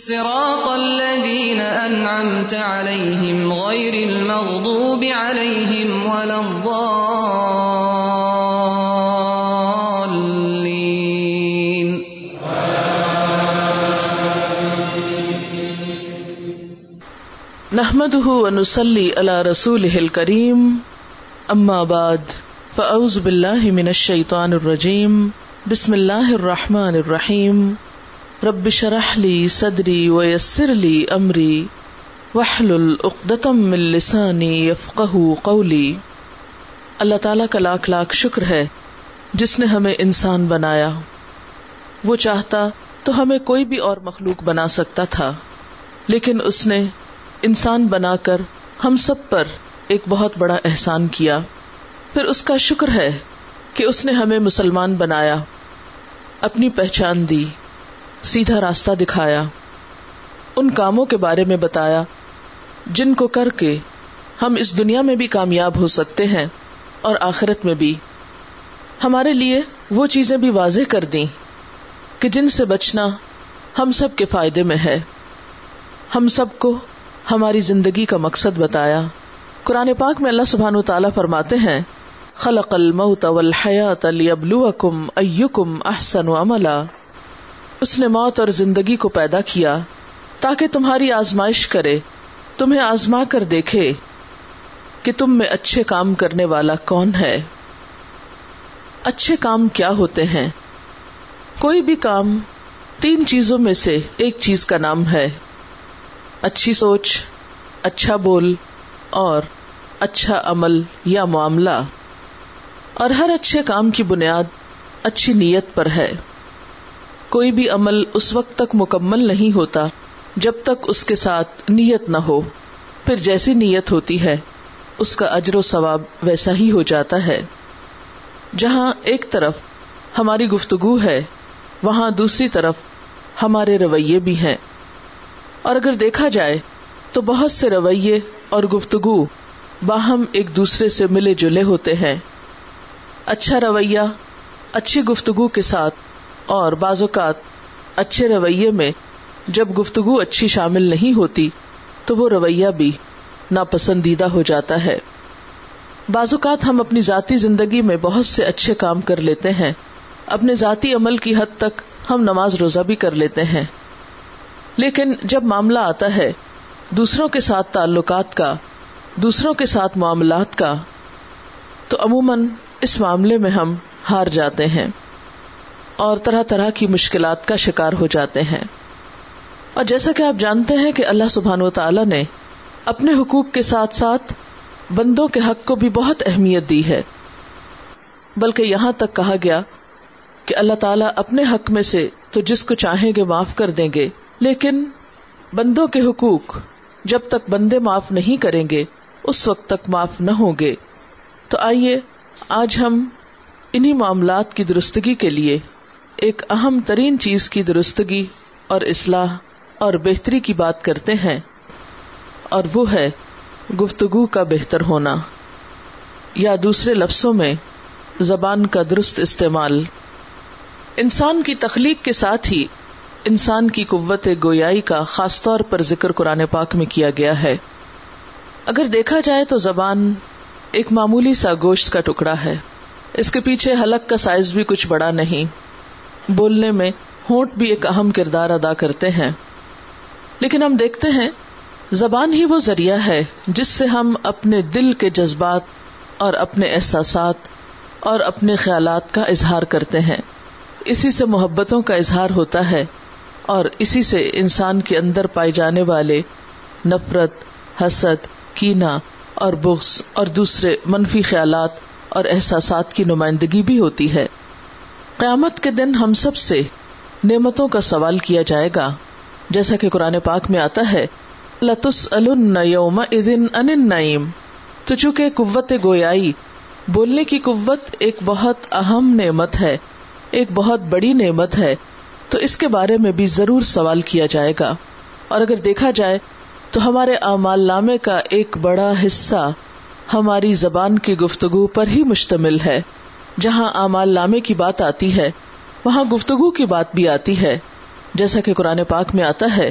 صراط الذين أنعمت عليهم غير المغضوب عليهم ولا الضالين. نحمده ونصلي على رسوله الكريم. اما بعد فاعوذ بالله من الشيطان الرجيم. بسم الله الرحمن الرحيم. رب شرح لي صدري ويسر لي امري واحلل عقدة من لساني يفقهوا قولي اللہ تعالیٰ کا لاکھ لاکھ شکر ہے جس نے ہمیں انسان بنایا۔ وہ چاہتا تو ہمیں کوئی بھی اور مخلوق بنا سکتا تھا، لیکن اس نے انسان بنا کر ہم سب پر ایک بہت بڑا احسان کیا۔ پھر اس کا شکر ہے کہ اس نے ہمیں مسلمان بنایا، اپنی پہچان دی۔ سیدھا راستہ دکھایا، ان کاموں کے بارے میں بتایا، جن کو کر کے ہم اس دنیا میں بھی کامیاب ہو سکتے ہیں اور آخرت میں بھی۔ ہمارے لیے وہ چیزیں بھی واضح کر دیں کہ جن سے بچنا ہم سب کے فائدے میں ہے۔ ہم سب کو ہماری زندگی کا مقصد بتایا۔ قرآن پاک میں اللہ سبحان و تعالیٰ فرماتے ہیں، خلق الموت والحیات لیبلوکم ایکم احسن عملا۔ اس نے موت اور زندگی کو پیدا کیا تاکہ تمہاری آزمائش کرے، تمہیں آزما کر دیکھے کہ تم میں اچھے کام کرنے والا کون ہے۔ اچھے کام کیا ہوتے ہیں؟ کوئی بھی کام تین چیزوں میں سے ایک چیز کا نام ہے۔ اچھی سوچ اچھا بول اور اچھا عمل یا معاملہ۔ اور ہر اچھے کام کی بنیاد اچھی نیت پر ہے۔ کوئی بھی عمل اس وقت تک مکمل نہیں ہوتا جب تک اس کے ساتھ نیت نہ ہو۔ پھر جیسی نیت ہوتی ہے، اس کا اجر و ثواب ویسا ہی ہو جاتا ہے۔ جہاں ایک طرف ہماری گفتگو ہے، وہاں دوسری طرف ہمارے رویے بھی ہیں۔ اور اگر دیکھا جائے تو بہت سے رویے اور گفتگو باہم ایک دوسرے سے ملے جلے ہوتے ہیں۔ اچھا رویہ، اچھی گفتگو کے ساتھ اور بعض اوقات اچھے رویے میں جب گفتگو اچھی شامل نہیں ہوتی تو وہ رویہ بھی ناپسندیدہ ہو جاتا ہے۔ بعض اوقات ہم اپنی ذاتی زندگی میں بہت سے اچھے کام کر لیتے ہیں۔ اپنے ذاتی عمل کی حد تک ہم نماز روزہ بھی کر لیتے ہیں۔ لیکن جب معاملہ آتا ہے دوسروں کے ساتھ تعلقات کا، دوسروں کے ساتھ معاملات کا، تو عموماً اس معاملے میں ہم ہار جاتے ہیں۔ اور طرح طرح کی مشکلات کا شکار ہو جاتے ہیں۔ اور جیسا کہ آپ جانتے ہیں کہ اللہ سبحان و تعالی نے اپنے حقوق کے ساتھ ساتھ بندوں کے حق کو بھی بہت اہمیت دی ہے۔ بلکہ یہاں تک کہا گیا کہ اللہ تعالیٰ اپنے حق میں سے تو جس کو چاہیں گے معاف کر دیں گے، لیکن بندوں کے حقوق جب تک بندے معاف نہیں کریں گے، اس وقت تک معاف نہ ہوں گے۔ تو آئیے، آج ہم انہی معاملات کی درستگی کے لیے ایک اہم ترین چیز کی درستگی اور اصلاح اور بہتری کی بات کرتے ہیں، اور وہ ہے گفتگو کا بہتر ہونا، یا دوسرے لفظوں میں، زبان کا درست استعمال۔ انسان کی تخلیق کے ساتھ ہی انسان کی قوت گویائی کا خاص طور پر ذکر قرآن پاک میں کیا گیا ہے۔ اگر دیکھا جائے تو زبان ایک معمولی سا گوشت کا ٹکڑا ہے۔ اس کے پیچھے حلق کا سائز بھی کچھ بڑا نہیں۔ بولنے میں ہونٹ بھی ایک اہم کردار ادا کرتے ہیں۔ لیکن ہم دیکھتے ہیں، زبان ہی وہ ذریعہ ہے جس سے ہم اپنے دل کے جذبات اور اپنے احساسات اور اپنے خیالات کا اظہار کرتے ہیں۔ اسی سے محبتوں کا اظہار ہوتا ہے اور اسی سے انسان کے اندر پائے جانے والے نفرت، حسد کینا اور بغض اور دوسرے منفی خیالات اور احساسات کی نمائندگی بھی ہوتی ہے۔ قیامت کے دن ہم سب سے نعمتوں کا سوال کیا جائے گا۔ جیسا کہ قرآن پاک میں آتا ہے لتس یوم ادن ان نعیم تو چونکہ قوت گویائی، بولنے کی قوت ایک بہت اہم نعمت ہے، ایک بہت بڑی نعمت ہے، تو اس کے بارے میں بھی ضرور سوال کیا جائے گا۔ اور اگر دیکھا جائے، تو ہمارے اعمال نامے کا ایک بڑا حصہ ہماری زبان کی گفتگو پر ہی مشتمل ہے۔ جہاں اعمال نامے کی بات آتی ہے، وہاں گفتگو کی بات بھی آتی ہے۔ جیسا کہ قرآن پاک میں آتا ہے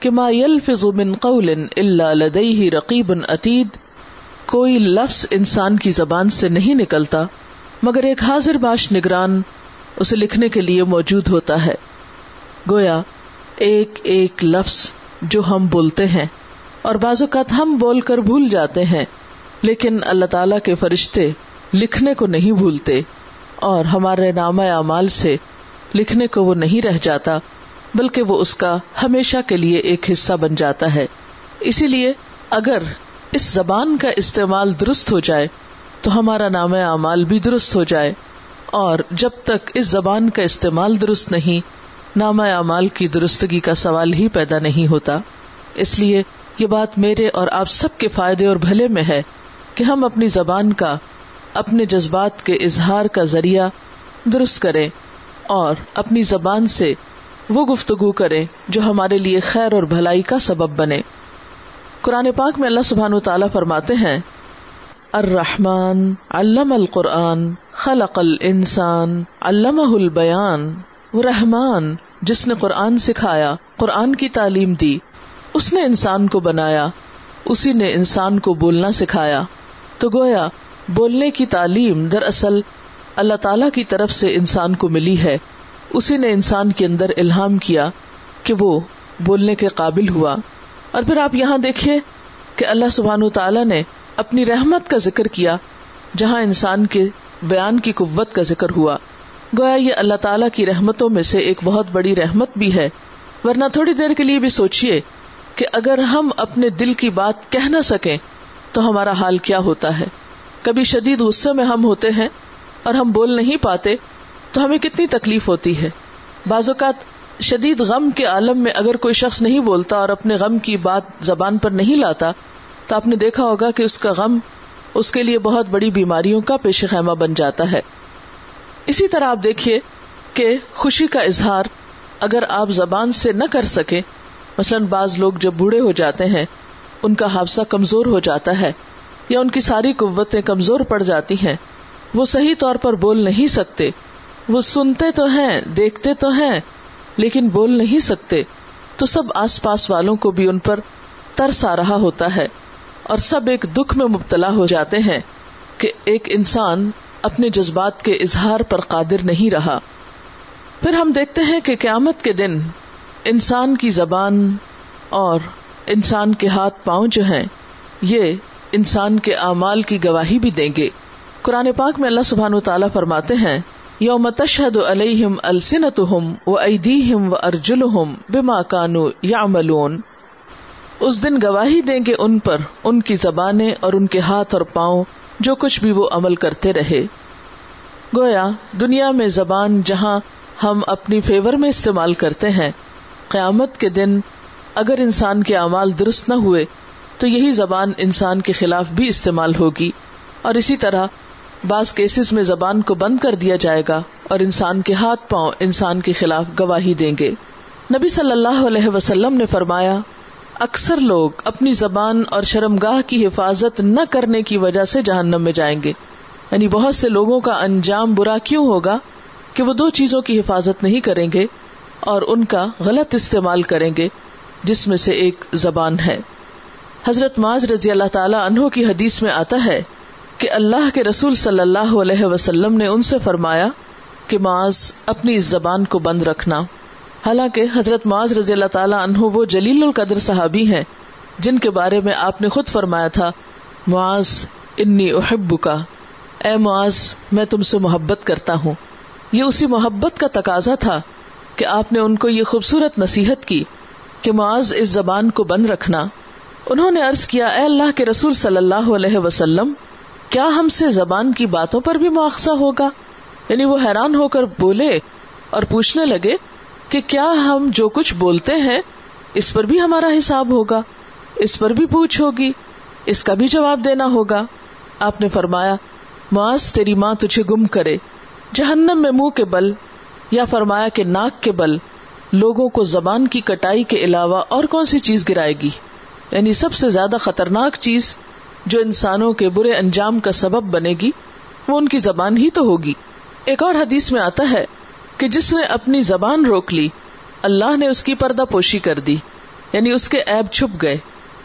کہ ما يلفظ من قول الا لديه رقیب عتید کوئی لفظ انسان کی زبان سے نہیں نکلتا، مگر ایک حاضر باش نگران اسے لکھنے کے لیے موجود ہوتا ہے۔ گویا، ایک ایک لفظ جو ہم بولتے ہیں، اور بعض اوقات ہم بول کر بھول جاتے ہیں، لیکن اللہ تعالی کے فرشتے لکھنے کو نہیں بھولتے اور ہمارے نام اعمال سے لکھنے کو وہ نہیں رہ جاتا، بلکہ وہ اس کا ہمیشہ کے لیے ایک حصہ بن جاتا ہے۔ اسی لیے اگر اس زبان کا استعمال درست ہو جائے، تو ہمارا نام اعمال بھی درست ہو جائے۔ اور جب تک اس زبان کا استعمال درست نہیں، نام اعمال کی درستگی کا سوال ہی پیدا نہیں ہوتا۔ اس لیے یہ بات میرے اور آپ سب کے فائدے اور بھلے میں ہے کہ ہم اپنی زبان کا اپنے جذبات کے اظہار کا ذریعہ درست کریں اور اپنی زبان سے وہ گفتگو کرے جو ہمارے لیے خیر اور بھلائی کا سبب بنے۔ قرآن پاک میں اللہ سبحان و تعالیٰ فرماتے ہیں، الرحمن علم القرآن، خلق الانسان علمہ البیان۔ رحمان، جس نے قرآن سکھایا، قرآن کی تعلیم دی۔ اس نے انسان کو بنایا، اسی نے انسان کو بولنا سکھایا۔ تو گویا بولنے کی تعلیم دراصل اللہ تعالی کی طرف سے انسان کو ملی ہے۔ اسی نے انسان کے اندر الہام کیا کہ وہ بولنے کے قابل ہوا۔ اور پھر آپ یہاں دیکھیے کہ اللہ سبحان تعالیٰ نے اپنی رحمت کا ذکر کیا، جہاں انسان کے بیان کی قوت کا ذکر ہوا۔ گویا یہ اللہ تعالیٰ کی رحمتوں میں سے ایک بہت بڑی رحمت بھی ہے۔ ورنہ تھوڑی دیر کے لیے بھی سوچیے کہ اگر ہم اپنے دل کی بات کہہ نہ سکیں تو ہمارا حال کیا ہوتا ہے۔ کبھی شدید غصے میں ہم ہوتے ہیں اور ہم بول نہیں پاتے، تو ہمیں کتنی تکلیف ہوتی ہے۔ بعض اوقات شدید غم کے عالم میں اگر کوئی شخص نہیں بولتا اور اپنے غم کی بات زبان پر نہیں لاتا، تو آپ نے دیکھا ہوگا کہ اس کا غم اس کے لیے بہت بڑی بیماریوں کا پیش خیمہ بن جاتا ہے۔ اسی طرح آپ دیکھیے کہ خوشی کا اظہار اگر آپ زبان سے نہ کر سکے مثلاً بعض لوگ جب بوڑھے ہو جاتے ہیں، ان کا حادثہ کمزور ہو جاتا ہے۔ یا ان کی ساری قوتیں کمزور پڑ جاتی ہیں، وہ صحیح طور پر بول نہیں سکتے۔ وہ سنتے تو ہیں، دیکھتے تو ہیں، لیکن بول نہیں سکتے۔ تو سب آس پاس والوں کو بھی ان پر ترس آ رہا ہوتا ہے، اور سب ایک دکھ میں مبتلا ہو جاتے ہیں کہ ایک انسان اپنے جذبات کے اظہار پر قادر نہیں رہا۔ پھر ہم دیکھتے ہیں کہ قیامت کے دن انسان کی زبان اور انسان کے ہاتھ پاؤں جو ہیں، یہ انسان کے اعمال کی گواہی بھی دیں گے۔ قرآن پاک میں اللہ سبحان و تعالیٰ فرماتے ہیں، یوم تشہد علیہم السنتہم و ایدیہم و ارجلہم بما کانو یعملون۔ اس دن گواہی دیں گے ان پر، ان کی زبانیں اور ان کے ہاتھ اور پاؤں، جو کچھ بھی وہ عمل کرتے رہے۔ گویا، دنیا میں زبان جہاں ہم اپنی فیور میں استعمال کرتے ہیں، قیامت کے دن اگر انسان کے اعمال درست نہ ہوئے تو یہی زبان انسان کے خلاف بھی استعمال ہوگی اور اسی طرح بعض کیسز میں زبان کو بند کر دیا جائے گا اور انسان کے ہاتھ پاؤں انسان کے خلاف گواہی دیں گے۔ نبی صلی اللہ علیہ وسلم نے فرمایا، اکثر لوگ اپنی زبان اور شرمگاہ کی حفاظت نہ کرنے کی وجہ سے جہنم میں جائیں گے۔ یعنی بہت سے لوگوں کا انجام برا کیوں ہوگا کہ وہ دو چیزوں کی حفاظت نہیں کریں گے اور ان کا غلط استعمال کریں گے، جس میں سے ایک زبان ہے۔ حضرت معاذ رضی اللہ تعالی عنہ کی حدیث میں آتا ہے کہ اللہ کے رسول صلی اللہ علیہ وسلم نے ان سے فرمایا کہ معاذ اپنی اس زبان کو بند رکھنا۔ حالانکہ حضرت معاذ رضی اللہ تعالیٰ عنہ وہ جلیل القدر صحابی ہیں جن کے بارے میں آپ نے خود فرمایا تھا، معاذ انی احب کا اے معاذ، میں تم سے محبت کرتا ہوں۔ یہ اسی محبت کا تقاضا تھا کہ آپ نے ان کو یہ خوبصورت نصیحت کی کہ معاذ اس زبان کو بند رکھنا۔ انہوں نے عرض کیا، اے اللہ کے رسول صلی اللہ علیہ وسلم، کیا ہم سے زبان کی باتوں پر بھی مواخذہ ہوگا؟ یعنی وہ حیران ہو کر بولے اور پوچھنے لگے کہ کیا ہم جو کچھ بولتے ہیں، اس پر بھی ہمارا حساب ہوگا؟ اس پر بھی پوچھ ہوگی، اس کا بھی جواب دینا ہوگا۔ آپ نے فرمایا، معاذ، تیری ماں تجھے گم کرے۔ جہنم میں منہ کے بل، یا فرمایا کہ ناک کے بل، لوگوں کو زبان کی کٹائی کے علاوہ اور کون سی چیز گرائے گی؟ یعنی سب سے زیادہ خطرناک چیز جو انسانوں کے برے انجام کا سبب بنے گی، وہ ان کی زبان ہی تو ہوگی۔ ایک اور حدیث میں آتا ہے کہ جس نے اپنی زبان روک لی، اللہ نے اس کی پردہ پوشی کر دی یعنی اس کے ایب چھپ گئے۔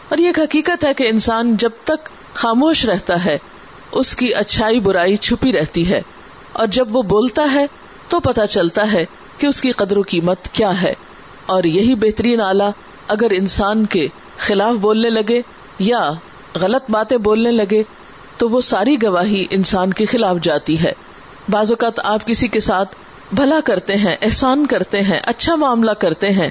اور یہ ایک حقیقت ہے کہ انسان جب تک خاموش رہتا ہے، اس کی اچھائی برائی چھپی رہتی ہے۔ اور جب وہ بولتا ہے، تو پتا چلتا ہے کہ اس کی قدر و قیمت کیا ہے۔ اور یہی بہترین آلہ اگر انسان کے خلاف بولنے لگے یا غلط باتیں بولنے لگے تو وہ ساری گواہی انسان کے خلاف جاتی ہے۔ بعض اوقات آپ کسی کے ساتھ بھلا کرتے ہیں، احسان کرتے ہیں اچھا معاملہ کرتے ہیں،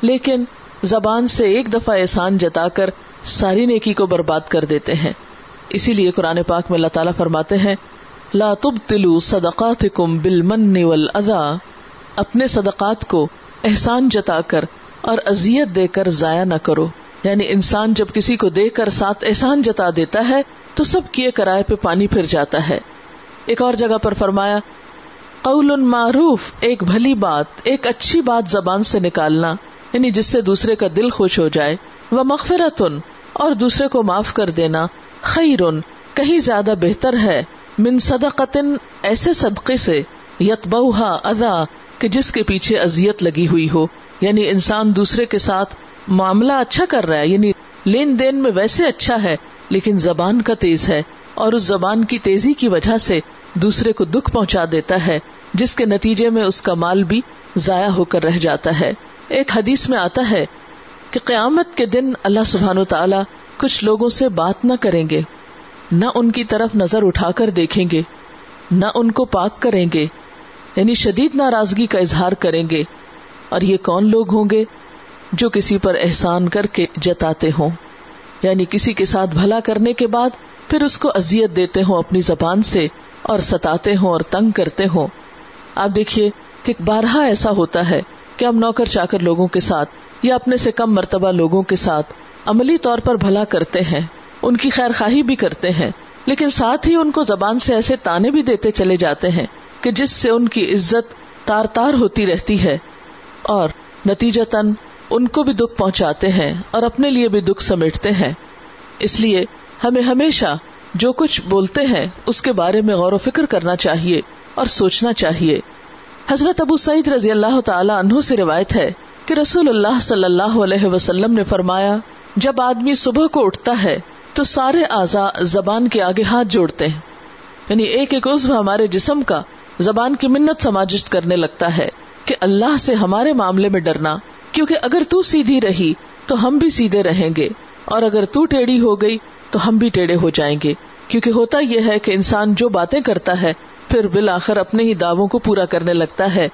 لیکن زبان سے ایک دفعہ احسان جتا کر ساری نیکی کو برباد کر دیتے ہیں۔ اسی لیے قرآن پاک میں اللہ تعالیٰ فرماتے ہیں، لا تلو صدقات کم بل من اپنے صدقات کو احسان جتا کر اور ازیت دے کر ضائع نہ کرو۔ یعنی انسان جب کسی کو دے کر ساتھ احسان جتا دیتا ہے، تو سب کیے کرائے پہ پانی پھر جاتا ہے۔ ایک اور جگہ پر فرمایا قول معروف، ایک بھلی بات، ایک اچھی بات زبان سے نکالنا یعنی جس سے دوسرے کا دل خوش ہو جائے۔ وہ مغفرتن، اور دوسرے کو معاف کر دینا۔ خیرن، کہیں زیادہ بہتر ہے۔ من صدقتن، ایسے صدقے سے یتبوہا ادا کہ جس کے پیچھے ازیت لگی ہوئی ہو۔ یعنی انسان دوسرے کے ساتھ معاملہ اچھا کر رہا ہے یعنی لین دین میں ویسے اچھا ہے، لیکن زبان کا تیز ہے اور اس زبان کی تیزی کی وجہ سے دوسرے کو دکھ پہنچا دیتا ہے، جس کے نتیجے میں اس کا مال بھی ضائع ہو کر رہ جاتا ہے۔ ایک حدیث میں آتا ہے کہ قیامت کے دن اللہ سبحان و تعالی کچھ لوگوں سے بات نہ کریں گے، نہ ان کی طرف نظر اٹھا کر دیکھیں گے، نہ ان کو پاک کریں گے یعنی شدید ناراضگی کا اظہار کریں گے۔ اور یہ کون لوگ ہوں گے جو کسی پر احسان کر کے جتاتے ہوں؟ یعنی کسی کے ساتھ بھلا کرنے کے بعد پھر اس کو ازیت دیتے ہوں اپنی زبان سے اور ستاتے ہوں اور تنگ کرتے ہوں۔ آپ دیکھیے کہ بارہا ایسا ہوتا ہے کہ ہم نوکر چاکر لوگوں کے ساتھ یا اپنے سے کم مرتبہ لوگوں کے ساتھ عملی طور پر بھلا کرتے ہیں، ان کی خیر خواہی بھی کرتے ہیں، لیکن ساتھ ہی ان کو زبان سے ایسے تانے بھی دیتے چلے جاتے ہیں کہ جس سے ان کی عزت تار تار ہوتی رہتی ہے۔ اور نتیجتاً ان کو بھی دکھ پہنچاتے ہیں اور اپنے لیے بھی دکھ سمیٹتے ہیں۔ اس لیے ہمیں ہمیشہ جو کچھ بولتے ہیں اس کے بارے میں غور و فکر کرنا چاہیے اور سوچنا چاہیے۔ حضرت ابو سعید رضی اللہ تعالی عنہ سے روایت ہے کہ رسول اللہ صلی اللہ علیہ وسلم نے فرمایا، جب آدمی صبح کو اٹھتا ہے تو سارے اعضا زبان کے آگے ہاتھ جوڑتے ہیں یعنی ایک ایک عزو ہمارے جسم کا زبان کی منت سماجت کرنے لگتا ہے۔ کہ اللہ سے ہمارے معاملے میں ڈرنا، کیونکہ اگر تو سیدھی رہی تو ہم بھی سیدھے رہیں گے، اور اگر تو ٹیڑھی ہو گئی تو ہم بھی ٹیڑھے ہو جائیں گے، کیونکہ ہوتا یہ ہے کہ انسان جو باتیں کرتا ہے، پھر بالآخر اپنے ہی دعووں کو پورا کرنے لگتا ہے۔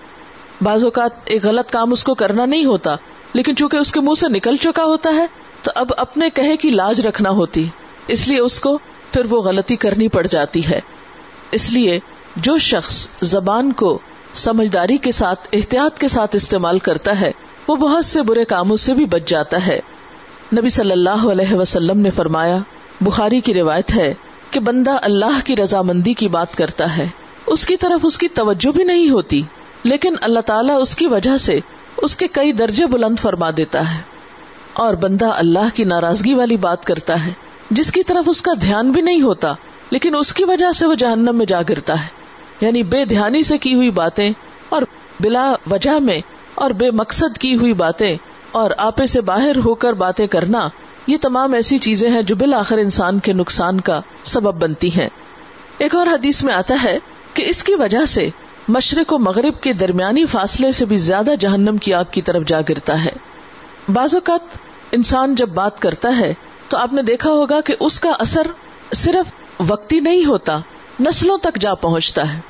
بعض اوقات ایک غلط کام اس کو کرنا نہیں ہوتا، لیکن چونکہ اس کے منہ سے نکل چکا ہوتا ہے، تو اب اپنے کہے کی لاج رکھنا ہوتی، اس لیے اس کو پھر وہ غلطی کرنی پڑ جاتی ہے۔ اس لیے جو شخص زبان کو سمجھداری کے ساتھ، احتیاط کے ساتھ استعمال کرتا ہے۔ وہ بہت سے برے کاموں سے بھی بچ جاتا ہے۔ نبی صلی اللہ علیہ وسلم نے فرمایا، بخاری کی روایت ہے کہ بندہ اللہ کی رضامندی کی بات کرتا ہے۔ اس کی طرف اس کی توجہ بھی نہیں ہوتی، لیکن اللہ تعالیٰ اس کی وجہ سے اس کے کئی درجے بلند فرما دیتا ہے۔ اور بندہ اللہ کی ناراضگی والی بات کرتا ہے، جس کی طرف اس کا دھیان بھی نہیں ہوتا، لیکن اس کی وجہ سے وہ جہنم میں جا گرتا ہے۔ یعنی بے دھیانی سے کی ہوئی باتیں اور بلا وجہ میں اور بے مقصد کی ہوئی باتیں اور آپے سے باہر ہو کر باتیں کرنا، یہ تمام ایسی چیزیں ہیں جو بالآخر انسان کے نقصان کا سبب بنتی ہیں۔ ایک اور حدیث میں آتا ہے کہ اس کی وجہ سے مشرق و مغرب کے درمیانی فاصلے سے بھی زیادہ جہنم کی آگ کی طرف جا گرتا ہے۔ بعض اوقات انسان جب بات کرتا ہے تو آپ نے دیکھا ہوگا کہ اس کا اثر صرف وقتی نہیں ہوتا نسلوں تک جا پہنچتا ہے۔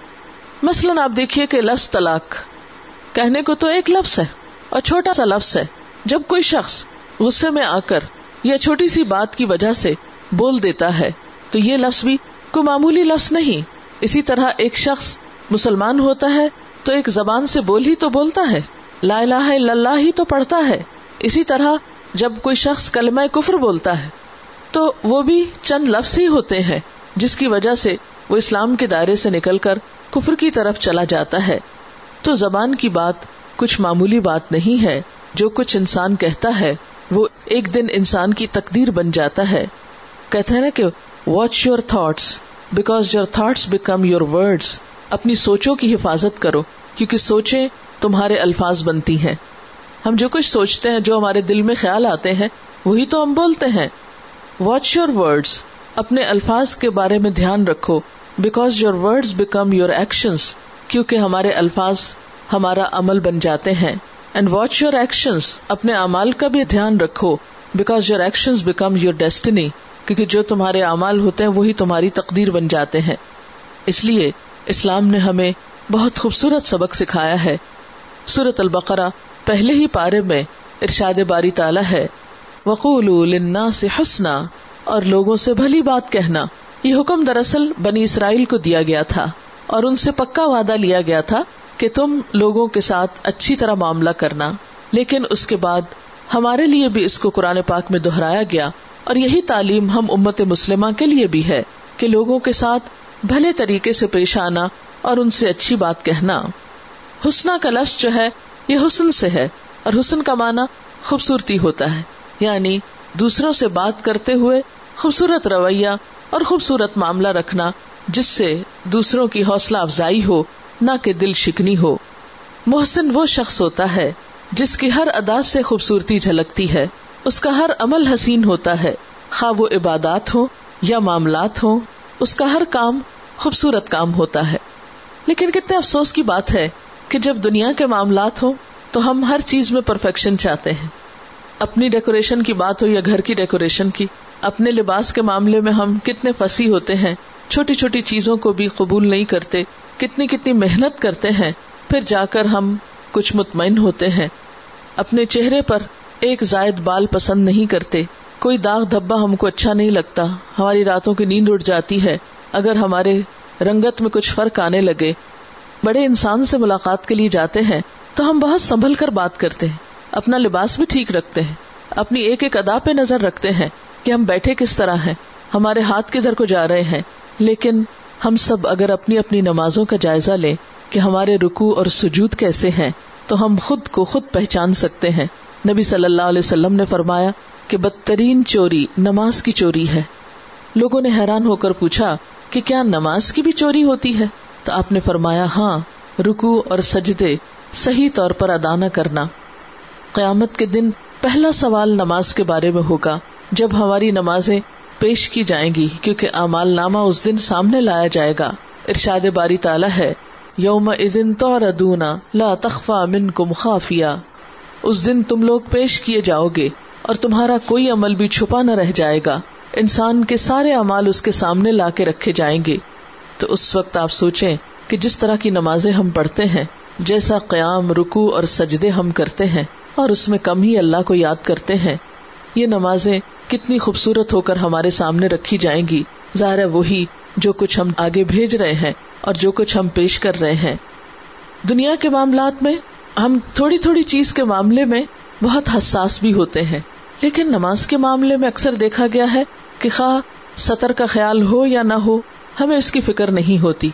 مثلاً آپ دیکھیے کہ لفظ طلاق، کہنے کو تو ایک لفظ ہے اور چھوٹا سا لفظ ہے۔ جب کوئی شخص غصے میں آ کر یا چھوٹی سی بات کی وجہ سے بول دیتا ہے، تو یہ لفظ بھی کوئی معمولی لفظ نہیں۔ اسی طرح ایک شخص مسلمان ہوتا ہے تو ایک زبان سے بول ہی تو بولتا ہے۔ لا الہ الا اللہ ہی تو پڑھتا ہے۔ اسی طرح جب کوئی شخص کلمہ کفر بولتا ہے، تو وہ بھی چند لفظ ہی ہوتے ہیں، جس کی وجہ سے وہ اسلام کے دائرے سے نکل کر کفر کی طرف چلا جاتا ہے۔ تو زبان کی بات کچھ معمولی بات نہیں ہے، جو کچھ انسان کہتا ہے، وہ ایک دن انسان کی تقدیر بن جاتا ہے۔ کہتے ہیں نا کہ watch your thoughts because your thoughts become your words اپنی سوچوں کی حفاظت کرو، کیونکہ سوچیں تمہارے الفاظ بنتی ہیں۔ ہم جو کچھ سوچتے ہیں، جو ہمارے دل میں خیال آتے ہیں، وہی تو ہم بولتے ہیں۔ واچ یور ورڈس اپنے الفاظ کے بارے میں دھیان رکھو because your word become your actions کیونکہ ہمارے الفاظ ہمارا عمل بن جاتے ہیں۔ اینڈ واچ یور ایکشنس اپنے امال کا بھی دھیان رکھو because your action become your destiny کیونکہ جو تمہارے امال ہوتے ہیں، وہی تمہاری تقدیر بن جاتے ہیں۔ اس لیے اسلام نے ہمیں بہت خوبصورت سبق سکھایا ہے۔ سورت البقرا پہلے ہی پارے میں ارشاد باری تالا ہے۔ وقول سے حسنا اور لوگوں سے بھلی بات کہنا۔ یہ حکم دراصل بنی اسرائیل کو دیا گیا تھا اور ان سے پکا وعدہ لیا گیا تھا کہ تم لوگوں کے ساتھ اچھی طرح معاملہ کرنا۔ لیکن اس کے بعد ہمارے لیے بھی اس کو قرآن پاک میں دہرایا گیا اور یہی تعلیم ہم امت مسلمہ کے لیے بھی ہے کہ لوگوں کے ساتھ بھلے طریقے سے پیش آنا اور ان سے اچھی بات کہنا۔ حسنا کا لفظ جو ہے، یہ حسن سے ہے اور حسن کا معنی خوبصورتی ہوتا ہے۔ یعنی دوسروں سے بات کرتے ہوئے خوبصورت رویہ اور خوبصورت معاملہ رکھنا، جس سے دوسروں کی حوصلہ افزائی ہو، نہ کہ دل شکنی ہو۔ محسن وہ شخص ہوتا ہے جس کی ہر ادا سے خوبصورتی جھلکتی ہے۔ اس کا ہر عمل حسین ہوتا ہے۔ خواہ وہ عبادات ہو یا معاملات ہوں، اس کا ہر کام خوبصورت کام ہوتا ہے۔ لیکن کتنے افسوس کی بات ہے کہ جب دنیا کے معاملات ہوں تو ہم ہر چیز میں پرفیکشن چاہتے ہیں۔ اپنی ڈیکوریشن کی بات ہو یا گھر کی ڈیکوریشن کی، اپنے لباس کے معاملے میں ہم کتنے فسی ہوتے ہیں، چھوٹی چھوٹی چیزوں کو بھی قبول نہیں کرتے، کتنی کتنی محنت کرتے ہیں، پھر جا کر ہم کچھ مطمئن ہوتے ہیں۔ اپنے چہرے پر ایک زائد بال پسند نہیں کرتے، کوئی داغ دھبا ہم کو اچھا نہیں لگتا، ہماری راتوں کی نیند اڑ جاتی ہے، اگر ہمارے رنگت میں کچھ فرق آنے لگے۔ بڑے انسان سے ملاقات کے لیے جاتے ہیں، تو ہم بہت سنبھل کر بات کرتے ہیں۔ اپنا لباس بھی ٹھیک رکھتے ہیں۔ اپنی ایک ایک ادا پہ نظر رکھتے ہیں کہ ہم بیٹھے کس طرح ہیں۔ ہمارے ہاتھ کدھر کو جا رہے ہیں۔ لیکن ہم سب اگر اپنی اپنی نمازوں کا جائزہ لیں کہ ہمارے رکو اور سجود کیسے ہیں، تو ہم خود کو خود پہچان سکتے ہیں۔ نبی صلی اللہ علیہ وسلم نے فرمایا کہ بدترین چوری نماز کی چوری ہے۔ لوگوں نے حیران ہو کر پوچھا کہ کیا نماز کی بھی چوری ہوتی ہے؟ تو آپ نے فرمایا ہاں رکو اور سجدے صحیح طور پر ادا نہ کرنا۔ قیامت کے دن پہلا سوال نماز کے بارے میں ہوگا۔ جب ہماری نمازیں پیش کی جائیں گی، کیونکہ امال نامہ اس دن سامنے لایا جائے گا۔ ارشاد باری تالا ہے یوم ادن تو ردونا لا تخفا من کم خافیا اس دن تم لوگ پیش کیے جاؤ گے اور تمہارا کوئی عمل بھی چھپا نہ رہ جائے گا۔ انسان کے سارے امال اس کے سامنے لا کے رکھے جائیں گے۔ تو اس وقت آپ سوچیں کہ جس طرح کی نمازیں ہم پڑھتے ہیں، جیسا قیام رکو اور سجدے ہم کرتے ہیں اور اس میں کم ہی اللہ کو یاد کرتے ہیں۔ یہ نمازیں کتنی خوبصورت ہو کر ہمارے سامنے رکھی جائیں گی۔ ظاہر وہی جو کچھ ہم آگے بھیج رہے ہیں اور جو کچھ ہم پیش کر رہے ہیں۔ دنیا کے معاملات میں ہم تھوڑی تھوڑی چیز کے معاملے میں بہت حساس بھی ہوتے ہیں۔ لیکن نماز کے معاملے میں اکثر دیکھا گیا ہے کہ خواہ سطر کا خیال ہو یا نہ ہو، ہمیں اس کی فکر نہیں ہوتی۔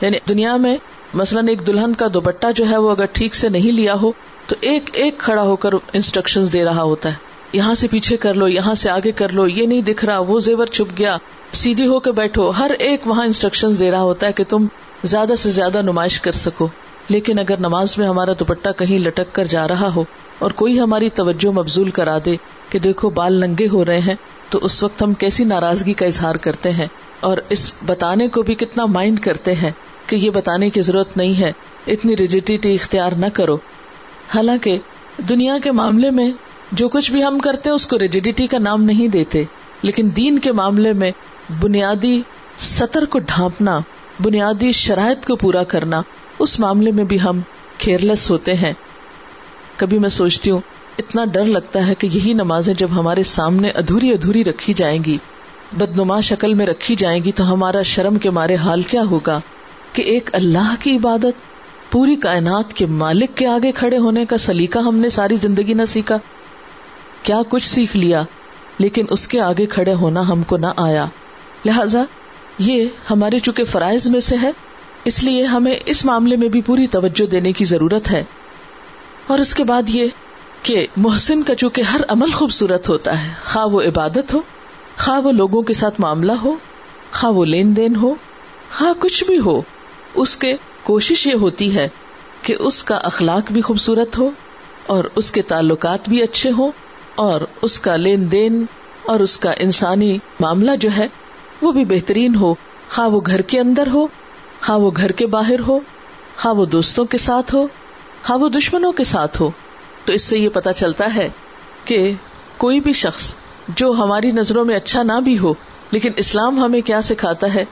یعنی دنیا میں مثلاً ایک دلہن کا دوپٹہ جو ہے وہ اگر ٹھیک سے نہیں لیا ہو تو ایک ایک کھڑا ہو کر انسٹرکشن دے رہا ہوتا ہے۔ یہاں سے پیچھے کر لو، یہاں سے آگے کر لو، یہ نہیں دکھ رہا، وہ زیور چھپ گیا۔ سیدھی ہو کے بیٹھو۔ ہر ایک وہاں انسٹرکشن دے رہا ہوتا ہے کہ تم زیادہ سے زیادہ نمائش کر سکو۔ لیکن اگر نماز میں ہمارا دوپٹہ کہیں لٹک کر جا رہا ہو اور کوئی ہماری توجہ مبزول کرا دے کہ دیکھو بال ننگے ہو رہے ہیں، تو اس وقت ہم کیسی ناراضگی کا اظہار کرتے ہیں۔ اور اس بتانے کو بھی کتنا مائنڈ کرتے ہیں کہ یہ بتانے کی ضرورت نہیں ہے، اتنی ریجیٹی اختیار نہ کرو۔ حالانکہ دنیا کے معاملے میں جو کچھ بھی ہم کرتے اس کو ریجیڈیٹی کا نام نہیں دیتے۔ لیکن دین کے معاملے میں بنیادی سطر کو ڈھانپنا، بنیادی شرائط کو پورا کرنا، اس معاملے میں بھی ہم کیئرلیس ہوتے ہیں۔ کبھی میں سوچتی ہوں، اتنا ڈر لگتا ہے کہ یہی نمازیں جب ہمارے سامنے ادھوری ادھوری رکھی جائیں گی، بدنما شکل میں رکھی جائیں گی، تو ہمارا شرم کے مارے حال کیا ہوگا؟ کہ ایک اللہ کی عبادت پوری کائنات کے مالک کے آگے کھڑے ہونے کا سلیقہ ہم نے ساری زندگی نہ سیکھا۔ کیا کچھ سیکھ لیا، لیکن اس کے آگے کھڑے ہونا ہم کو نہ آیا۔ لہذا یہ ہمارے چونکہ فرائض میں سے ہے، اس لیے ہمیں اس معاملے میں بھی پوری توجہ دینے کی ضرورت ہے۔ اور اس کے بعد یہ کہ محسن کا چونکہ ہر عمل خوبصورت ہوتا ہے، خواہ وہ عبادت ہو، خواہ وہ لوگوں کے ساتھ معاملہ ہو، خواہ وہ لین دین ہو، خواہ کچھ بھی ہو، اس کے کوشش یہ ہوتی ہے کہ اس کا اخلاق بھی خوبصورت ہو اور اس کے تعلقات بھی اچھے ہوں اور اس کا لین دین اور اس کا انسانی معاملہ جو ہے وہ بھی بہترین ہو۔ خواہ وہ گھر کے اندر ہو، خواہ وہ گھر کے باہر ہو، خواہ وہ دوستوں کے ساتھ ہو، خواہ وہ دشمنوں کے ساتھ ہو۔ تو اس سے یہ پتا چلتا ہے کہ کوئی بھی شخص جو ہماری نظروں میں اچھا نہ بھی ہو، لیکن اسلام ہمیں کیا سکھاتا ہے؟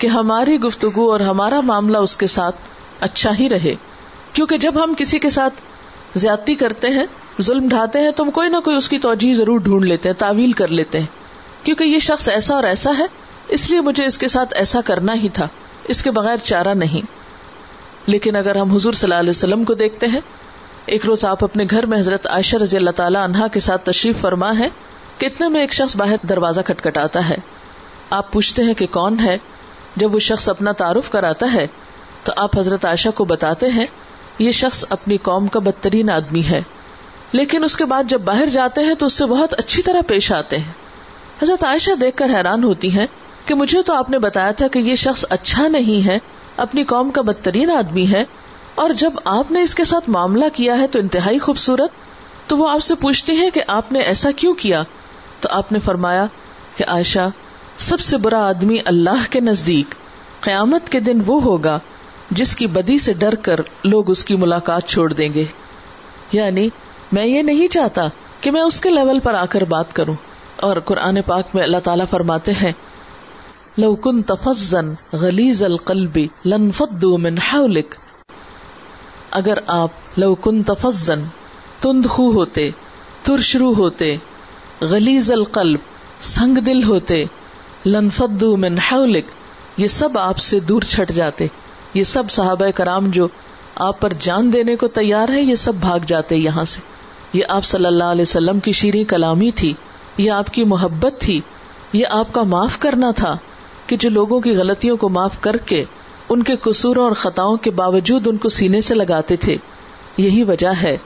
کہ ہماری گفتگو اور ہمارا معاملہ اس کے ساتھ اچھا ہی رہے۔ کیونکہ جب ہم کسی کے ساتھ زیادتی کرتے ہیں، ظلم ڈھاتے ہیں، تو ہم کوئی نہ کوئی اس کی توجہ ضرور ڈھونڈ لیتے ہیں، تعویل کر لیتے ہیں۔ کیونکہ یہ شخص ایسا اور ایسا ہے، اس لیے مجھے اس کے ساتھ ایسا کرنا ہی تھا، اس کے بغیر چارہ نہیں۔ لیکن اگر ہم حضور صلی اللہ علیہ وسلم کو دیکھتے ہیں، ایک روز آپ اپنے گھر میں حضرت عائشہ رضی اللہ تعالیٰ عنہا کے ساتھ تشریف فرما ہے کہ اتنے میں ایک شخص باہر دروازہ کھٹکھٹاتا ہے۔ آپ پوچھتے ہیں کہ کون ہے؟ جب وہ شخص اپنا تعارف کراتا ہے، تو آپ حضرت عائشہ کو بتاتے ہیں، یہ شخص اپنی قوم کا بدترین آدمی ہے۔ لیکن اس کے بعد جب باہر جاتے ہیں، تو اس سے بہت اچھی طرح پیش آتے ہیں۔ حضرت عائشہ دیکھ کر حیران ہوتی ہیں کہ مجھے تو آپ نے بتایا تھا کہ یہ شخص اچھا نہیں ہے، اپنی قوم کا بدترین آدمی ہے۔ اور جب آپ نے اس کے ساتھ معاملہ کیا ہے تو انتہائی خوبصورت، تو وہ آپ سے پوچھتی ہے کہ آپ نے ایسا کیوں کیا؟ تو آپ نے فرمایا کہ عائشہ سب سے برا آدمی اللہ کے نزدیک قیامت کے دن وہ ہوگا جس کی بدی سے ڈر کر لوگ اس کی ملاقات چھوڑ دیں گے۔ یعنی میں یہ نہیں چاہتا کہ میں اس کے لیول پر آ کر بات کروں۔ اور قرآن پاک میں اللہ تعالیٰ فرماتے ہیں لوکن تفزن غلیز القلبی لنفدو من حولک۔ اگر آپ لوکن تفزن تند خو ہوتے ترشرو ہوتے غلیز القلب سنگ دل ہوتے لنفدو من حولک۔ یہ سب آپ سے دور چھٹ جاتے۔ یہ سب صحابہ کرام جو آپ پر جان دینے کو تیار ہے یہ سب بھاگ جاتے یہاں سے۔ یہ آپ صلی اللہ علیہ وسلم کی شیریں کلامی تھی۔ یہ آپ کی محبت تھی۔ یہ آپ کا معاف کرنا تھا کہ جو لوگوں کی غلطیوں کو معاف کر کے ان کے قصوروں اور خطاؤں کے باوجود ان کو سینے سے لگاتے تھے۔ یہی وجہ ہے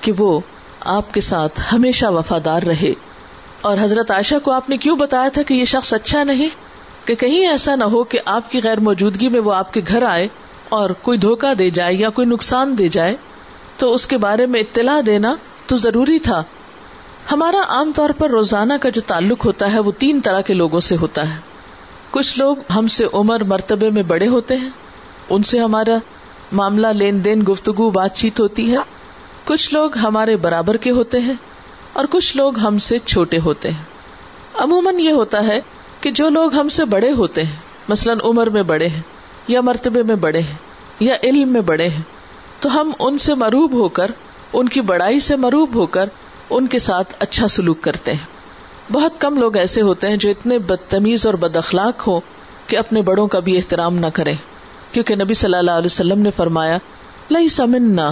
کہ وہ آپ کے ساتھ ہمیشہ وفادار رہے۔ اور حضرت عائشہ کو آپ نے کیوں بتایا تھا کہ یہ شخص اچھا نہیں؟ کہ کہیں ایسا نہ ہو کہ آپ کی غیر موجودگی میں وہ آپ کے گھر آئے اور کوئی دھوکا دے جائے یا کوئی نقصان دے جائے، تو اس کے بارے میں اطلاع دینا تو ضروری تھا۔ ہمارا عام طور پر روزانہ کا جو تعلق ہوتا ہے وہ تین طرح کے لوگوں سے ہوتا ہے۔ کچھ لوگ ہم سے عمر مرتبے میں بڑے ہوتے ہیں، ان سے ہمارا معاملہ لین دین گفتگو، بات چیت ہوتی ہے۔ کچھ لوگ ہمارے برابر کے ہوتے ہیں۔ اور کچھ لوگ ہم سے چھوٹے ہوتے ہیں۔ عموماً یہ ہوتا ہے کہ جو لوگ ہم سے بڑے ہوتے ہیں، مثلاً عمر میں بڑے ہیں، یا مرتبے میں بڑے ہیں، یا علم میں بڑے ہیں، تو ہم ان سے مروب ہو کر ان کی بڑائی سے مروب ہو کر ان کے ساتھ اچھا سلوک کرتے ہیں۔ بہت کم لوگ ایسے ہوتے ہیں جو اتنے بدتمیز اور بد اخلاق ہو کہ اپنے بڑوں کا بھی احترام نہ کریں۔ کیونکہ نبی صلی اللہ علیہ وسلم نے فرمایا لئی سمنا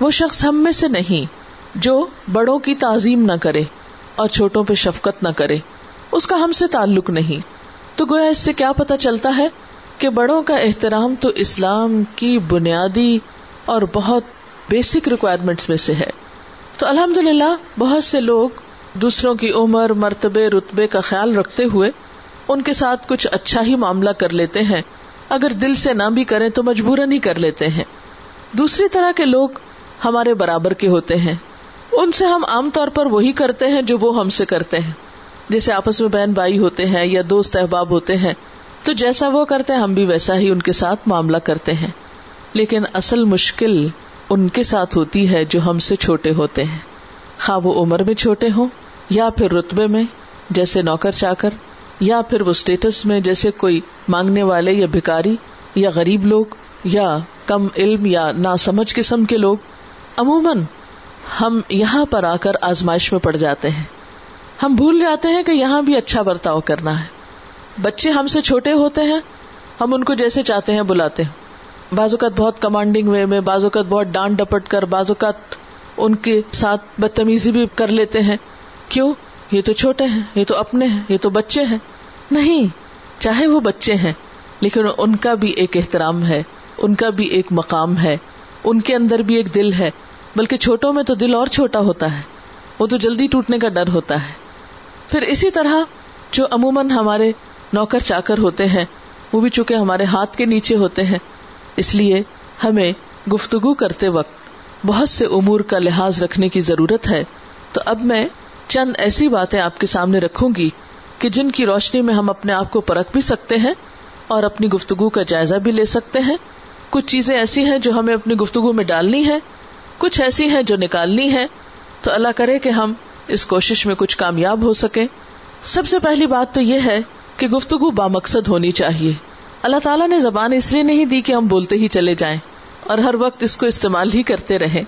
وہ شخص ہم میں سے نہیں جو بڑوں کی تعظیم نہ کرے اور چھوٹوں پہ شفقت نہ کرے۔ اس کا ہم سے تعلق نہیں۔ تو گویا اس سے کیا پتا چلتا ہے کہ بڑوں کا احترام تو اسلام کی بنیادی اور بہت بیسک ریکوائرمنٹس میں سے ہے۔ تو الحمد للہ بہت سے لوگ دوسروں کی عمر، مرتبے، رتبے کا خیال رکھتے ہوئے ان کے ساتھ کچھ اچھا ہی معاملہ کر لیتے ہیں۔ اگر دل سے نہ بھی کریں تو مجبوراً ہی کر لیتے ہیں۔ دوسری طرح کے لوگ ہمارے برابر کے ہوتے ہیں۔ ان سے ہم عام طور پر وہی کرتے ہیں جو وہ ہم سے کرتے ہیں۔ جیسے آپس میں بہن بھائی ہوتے ہیں یا دوست احباب ہوتے ہیں، تو جیسا وہ کرتے ہیں، ہم بھی ویسا ہی ان کے ساتھ معاملہ کرتے ہیں۔ لیکن اصل مشکل ان کے ساتھ ہوتی ہے جو ہم سے چھوٹے ہوتے ہیں۔ خواہ وہ عمر میں چھوٹے ہوں، یا پھر رتبے میں، جیسے نوکر چا کر یا پھر وہ اسٹیٹس میں، جیسے کوئی مانگنے والے یا بھکاری، یا غریب لوگ، یا کم علم یا نا سمجھ قسم کے لوگ۔ عموماً ہم یہاں پر آ کر آزمائش میں پڑ جاتے ہیں۔ ہم بھول جاتے ہیں کہ یہاں بھی اچھا برتاؤ کرنا ہے۔ بچے ہم سے چھوٹے ہوتے ہیں، ہم ان کو جیسے چاہتے ہیں بلاتے ہیں۔ بعض اوقات بہت کمانڈنگ وے میں، بعض اوقات بہت ڈانٹ ڈپٹ کر، بعض اوقات ان کے ساتھ بدتمیزی بھی کر لیتے ہیں۔ کیوں؟ یہ تو چھوٹے ہیں، یہ تو اپنے ہیں، یہ تو بچے ہیں۔ نہیں، چاہے وہ بچے ہیں، لیکن ان کا بھی ایک احترام ہے، ان کا بھی ایک مقام ہے۔ ان کے اندر بھی ایک دل ہے۔ بلکہ چھوٹوں میں تو دل اور چھوٹا ہوتا ہے۔ وہ تو جلدی ٹوٹنے کا ڈر ہوتا ہے۔ پھر اسی طرح جو عموماً ہمارے نوکر چاکر ہوتے ہیں، وہ بھی چونکہ ہمارے ہاتھ کے نیچے ہوتے ہیں۔ اس لیے ہمیں گفتگو کرتے وقت بہت سے امور کا لحاظ رکھنے کی ضرورت ہے۔ تو اب میں چند ایسی باتیں آپ کے سامنے رکھوں گی کہ جن کی روشنی میں ہم اپنے آپ کو پرکھ بھی سکتے ہیں اور اپنی گفتگو کا جائزہ بھی لے سکتے ہیں۔ کچھ چیزیں ایسی ہیں جو ہمیں اپنی گفتگو میں ڈالنی ہے کچھ ایسی ہیں جو نکالنی ہے تو اللہ کرے کہ ہم اس کوشش میں کچھ کامیاب ہو سکے سب سے پہلی بات تو یہ ہے کہ گفتگو با مقصد ہونی چاہیے۔ اللہ تعالیٰ نے زبان اس لیے نہیں دی کہ ہم بولتے ہی چلے جائیں اور ہر وقت اس کو استعمال ہی کرتے رہیں۔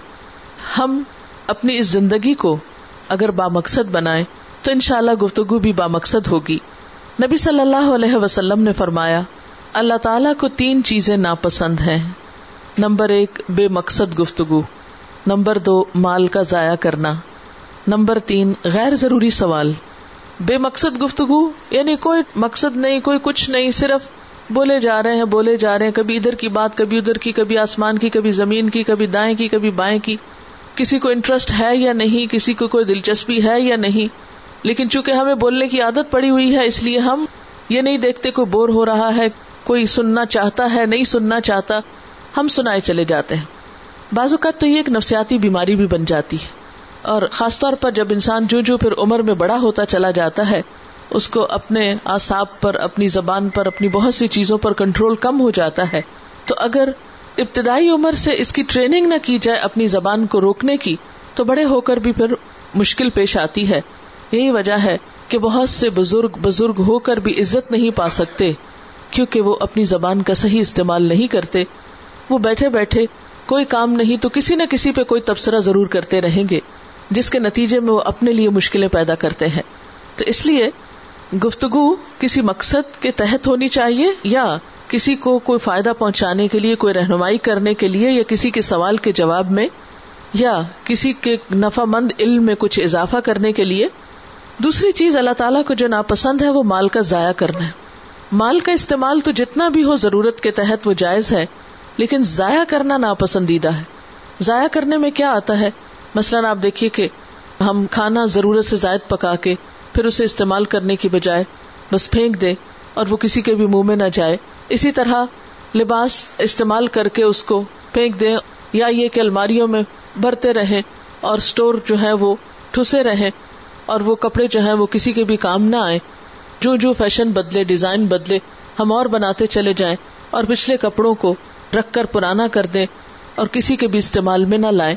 ہم اپنی اس زندگی کو اگر با مقصد بنائے تو ان شاء اللہ گفتگو بھی با مقصد ہوگی۔ نبی صلی اللہ علیہ وسلم نے فرمایا، اللہ تعالیٰ کو تین چیزیں ناپسند ہیں۔ نمبر ایک، بے مقصد گفتگو۔ نمبر دو، مال کا ضائع کرنا۔ نمبر تین، غیر ضروری سوال۔ بے مقصد گفتگو یعنی کوئی مقصد نہیں، کوئی کچھ نہیں، صرف بولے جا رہے ہیں، بولے جا رہے ہیں۔ کبھی ادھر کی بات، کبھی ادھر کی، کبھی آسمان کی، کبھی زمین کی، کبھی دائیں کی، کبھی بائیں کی۔ کسی کو انٹرسٹ ہے یا نہیں، کسی کو کوئی دلچسپی ہے یا نہیں۔ لیکن چونکہ ہمیں بولنے کی عادت پڑی ہوئی ہے، اس لیے ہم یہ نہیں دیکھتے کوئی بور ہو رہا ہے، کوئی سننا چاہتا ہے، نہیں سننا چاہتا۔ ہم سنائے چلے جاتے ہیں۔ بعض اوقات تو یہ ایک نفسیاتی بیماری بھی بن جاتی ہے۔ اور خاص طور پر جب انسان جو جو پھر عمر میں بڑا ہوتا چلا جاتا ہے، اس کو اپنے آساب پر، اپنی زبان پر، اپنی بہت سی چیزوں پر کنٹرول کم ہو جاتا ہے۔ تو اگر ابتدائی عمر سے اس کی ٹریننگ نہ کی جائے اپنی زبان کو روکنے کی، تو بڑے ہو کر بھی پھر مشکل پیش آتی ہے۔ یہی وجہ ہے کہ بہت سے بزرگ بزرگ ہو کر بھی عزت نہیں پا سکتے، کیونکہ وہ اپنی زبان کا صحیح استعمال نہیں کرتے۔ وہ بیٹھے بیٹھے کوئی کام نہیں تو کسی نہ کسی پہ کوئی تبصرہ ضرور کرتے رہیں گے، جس کے نتیجے میں وہ اپنے لیے مشکلیں پیدا کرتے ہیں۔ تو اس لیے گفتگو کسی مقصد کے تحت ہونی چاہیے یا کسی کو کوئی فائدہ پہنچانے کے لیے، کوئی رہنمائی کرنے کے لیے، یا کسی کے سوال کے جواب میں، یا کسی کے نفع مند علم میں کچھ اضافہ کرنے کے لیے۔ دوسری چیز اللہ تعالیٰ کو جو ناپسند ہے، وہ مال کا ضائع کرنا ہے۔ مال کا استعمال تو جتنا بھی ہو ضرورت کے تحت وہ جائز ہے لیکن ضائع کرنا ناپسندیدہ ہے۔ ضائع کرنے میں کیا آتا ہے؟ مثلاً آپ دیکھیے کہ ہم کھانا ضرورت سے زائد پکا کے پھر اسے استعمال کرنے کی بجائے بس پھینک دے اور وہ کسی کے بھی منہ میں نہ جائے۔ اسی طرح لباس استعمال کر کے اس کو پھینک دیں یا یہ کہ الماریوں میں بھرتے رہیں اور اسٹور جو ہے وہ ٹھسے رہیں اور وہ کپڑے جو ہیں وہ کسی کے بھی کام نہ آئے جو جو فیشن بدلے، ڈیزائن بدلے، ہم اور بناتے چلے جائیں اور پچھلے کپڑوں کو رکھ کر پرانا کر دیں اور کسی کے بھی استعمال میں نہ لائیں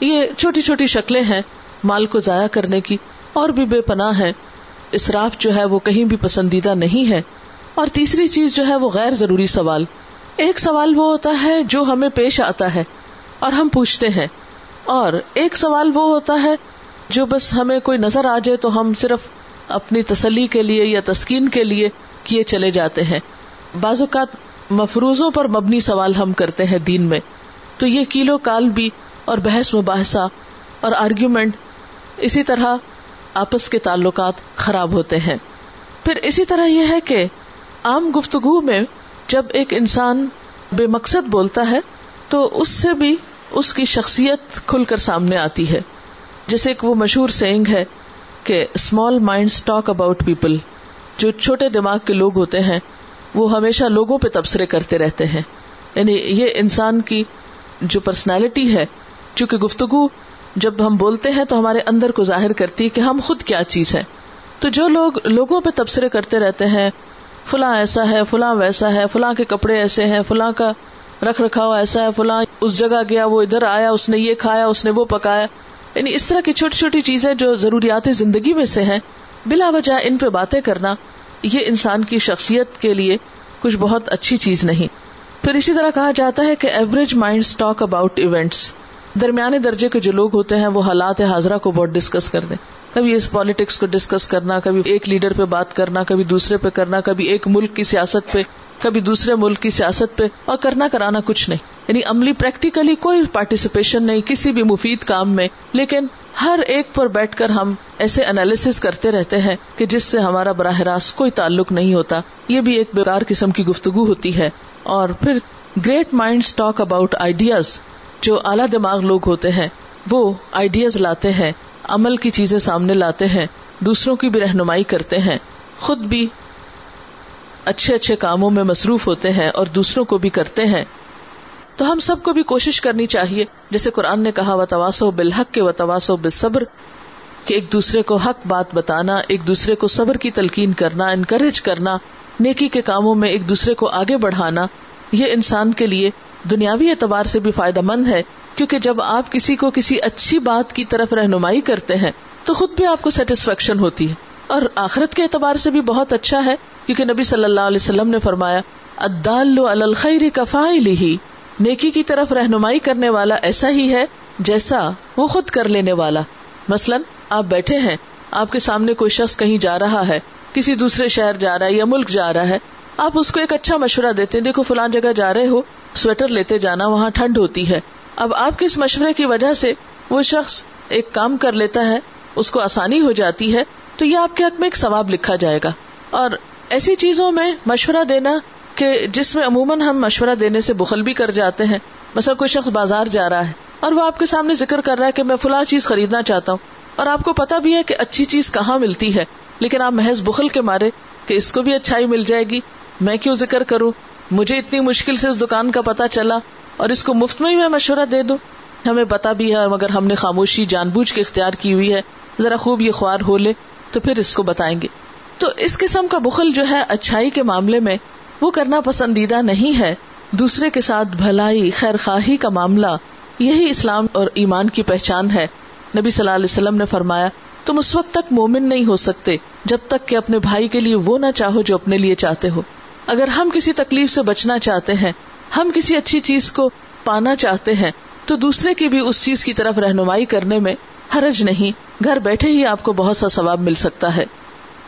یہ چھوٹی چھوٹی شکلیں ہیں مال کو ضائع کرنے کی اور بھی بے پناہ ہے اسراف جو ہے وہ کہیں بھی پسندیدہ نہیں ہے۔ اور تیسری چیز جو ہے وہ غیر ضروری سوال۔ ایک سوال وہ ہوتا ہے جو ہمیں پیش آتا ہے اور ہم پوچھتے ہیں۔ اور ایک سوال وہ ہوتا ہے جو بس ہمیں کوئی نظر آ جائے تو ہم صرف اپنی تسلی کے لیے یا تسکین کے لیے کیے چلے جاتے ہیں۔ بعض اوقات مفروضوں پر مبنی سوال ہم کرتے ہیں دین میں۔ تو یہ کیلو کال بھی اور بحث مباحثہ اور آرگیومنٹ اسی طرح آپس کے تعلقات خراب ہوتے ہیں۔ پھر اسی طرح یہ ہے کہ عام گفتگو میں جب ایک انسان بے مقصد بولتا ہے تو اس سے بھی اس کی شخصیت کھل کر سامنے آتی ہے۔ جیسے ایک وہ مشہور سینگ ہے کہ small mind talk about people جو چھوٹے دماغ کے لوگ ہوتے ہیں وہ ہمیشہ لوگوں پہ تبصرے کرتے رہتے ہیں۔ یعنی یہ انسان کی جو پرسنالٹی ہے، چونکہ گفتگو جب ہم بولتے ہیں تو ہمارے اندر کو ظاہر کرتی ہے کہ ہم خود کیا چیز ہے تو جو لوگ لوگوں پہ تبصرے کرتے رہتے ہیں، فلاں ایسا ہے، فلاں ویسا ہے، فلاں کے کپڑے ایسے ہیں، فلاں کا رکھ رکھاؤ ایسا ہے، فلاں اس جگہ گیا، وہ ادھر آیا، اس نے یہ کھایا، اس نے وہ پکایا۔ یعنی اس طرح کی چھوٹی چھوٹی چیزیں جو ضروریات زندگی میں سے ہیں، بلا وجہ ان پہ باتیں کرنا یہ انسان کی شخصیت کے لیے کچھ بہت اچھی چیز نہیں۔ پھر اسی طرح کہا جاتا ہے کہ average mind talk about events درمیانے درجے کے جو لوگ ہوتے ہیں وہ حالات حاضرہ کو بہت ڈسکس کر دیں۔ کبھی اس پالیٹکس کو ڈسکس کرنا، کبھی ایک لیڈر پہ بات کرنا، کبھی دوسرے پہ کرنا، کبھی ایک ملک کی سیاست پہ، کبھی دوسرے ملک کی سیاست پہ اور کرنا، کرانا کچھ نہیں۔ یعنی عملی پریکٹیکلی کوئی پارٹیسپیشن نہیں، کسی بھی مفید کام میں۔ لیکن ہر ایک پر بیٹھ کر ہم ایسے انالیس کرتے رہتے ہیں کہ جس سے ہمارا براہ راست کوئی تعلق نہیں ہوتا۔ یہ بھی ایک بیکار قسم کی گفتگو ہوتی ہے۔ اور پھر great mind talk about ideas جو اعلیٰ دماغ لوگ ہوتے ہیں، وہ آئیڈیاز لاتے ہیں، عمل کی چیزیں سامنے لاتے ہیں، دوسروں کی بھی رہنمائی کرتے ہیں۔ خود بھی اچھے اچھے کاموں میں مصروف ہوتے ہیں اور دوسروں کو بھی کرتے ہیں۔ تو ہم سب کو بھی کوشش کرنی چاہیے۔ جیسے قرآن نے کہا و تواسو بالحق کے و تواسو بصبر کہ ایک دوسرے کو حق بات بتانا، ایک دوسرے کو صبر کی تلقین کرنا انکریج کرنا، نیکی کے کاموں میں ایک دوسرے کو آگے بڑھانا، یہ انسان کے لیے دنیاوی اعتبار سے بھی فائدہ مند ہے۔ کیونکہ جب آپ کسی کو کسی اچھی بات کی طرف رہنمائی کرتے ہیں، تو خود بھی آپ کو سیٹسفیکشن ہوتی ہے۔ اور آخرت کے اعتبار سے بھی بہت اچھا ہے، کیونکہ نبی صلی اللہ علیہ وسلم نے فرمایا ادال الخیر کفائی لی نیکی کی طرف رہنمائی کرنے والا ایسا ہی ہے جیسا وہ خود کر لینے والا۔ مثلاً آپ بیٹھے ہیں، آپ کے سامنے کوئی شخص کہیں جا رہا ہے، کسی دوسرے شہر جا رہا ہے یا ملک جا رہا ہے، آپ اس کو ایک اچھا مشورہ دیتے ہیں، دیکھو فلان جگہ جا رہے ہو، سویٹر لیتے جانا، وہاں ٹھنڈ ہوتی ہے۔ اب آپ کے اس مشورے کی وجہ سے وہ شخص ایک کام کر لیتا ہے، اس کو آسانی ہو جاتی ہے، تو یہ آپ کے حق میں ایک ثواب لکھا جائے گا۔ اور ایسی چیزوں میں مشورہ دینا کہ جس میں عموماً ہم مشورہ دینے سے بخل بھی کر جاتے ہیں، مثلا کوئی شخص بازار جا رہا ہے اور وہ آپ کے سامنے ذکر کر رہا ہے کہ میں فلاں چیز خریدنا چاہتا ہوں اور آپ کو پتا بھی ہے کہ اچھی چیز کہاں ملتی ہے، لیکن آپ محض بخل کے مارے کہ اس کو بھی اچھائی مل جائے گی، میں کیوں ذکر کروں؟ مجھے اتنی مشکل سے اس دکان کا پتا چلا اور اس کو مفت میں ہی میں مشورہ دے دوں۔ ہمیں پتا بھی ہے، مگر ہم نے خاموشی جان بوجھ کے اختیار کی ہوئی ہے، ذرا خوب یہ خوار ہو لے تو پھر اس کو بتائیں گے۔ تو اس قسم کا بخل جو ہے، اچھائی کے معاملے میں وہ کرنا پسندیدہ نہیں ہے۔ دوسرے کے ساتھ بھلائی خیر خواہی کا معاملہ، یہی اسلام اور ایمان کی پہچان ہے۔ نبی صلی اللہ علیہ وسلم نے فرمایا، تم اس وقت تک مومن نہیں ہو سکتے، جب تک کہ اپنے بھائی کے لیے وہ نہ چاہو جو اپنے لیے چاہتے ہو۔ اگر ہم کسی تکلیف سے بچنا چاہتے ہیں، ہم کسی اچھی چیز کو پانا چاہتے ہیں، تو دوسرے کی بھی اس چیز کی طرف رہنمائی کرنے میں حرج نہیں۔ گھر بیٹھے ہی آپ کو بہت سا ثواب مل سکتا ہے۔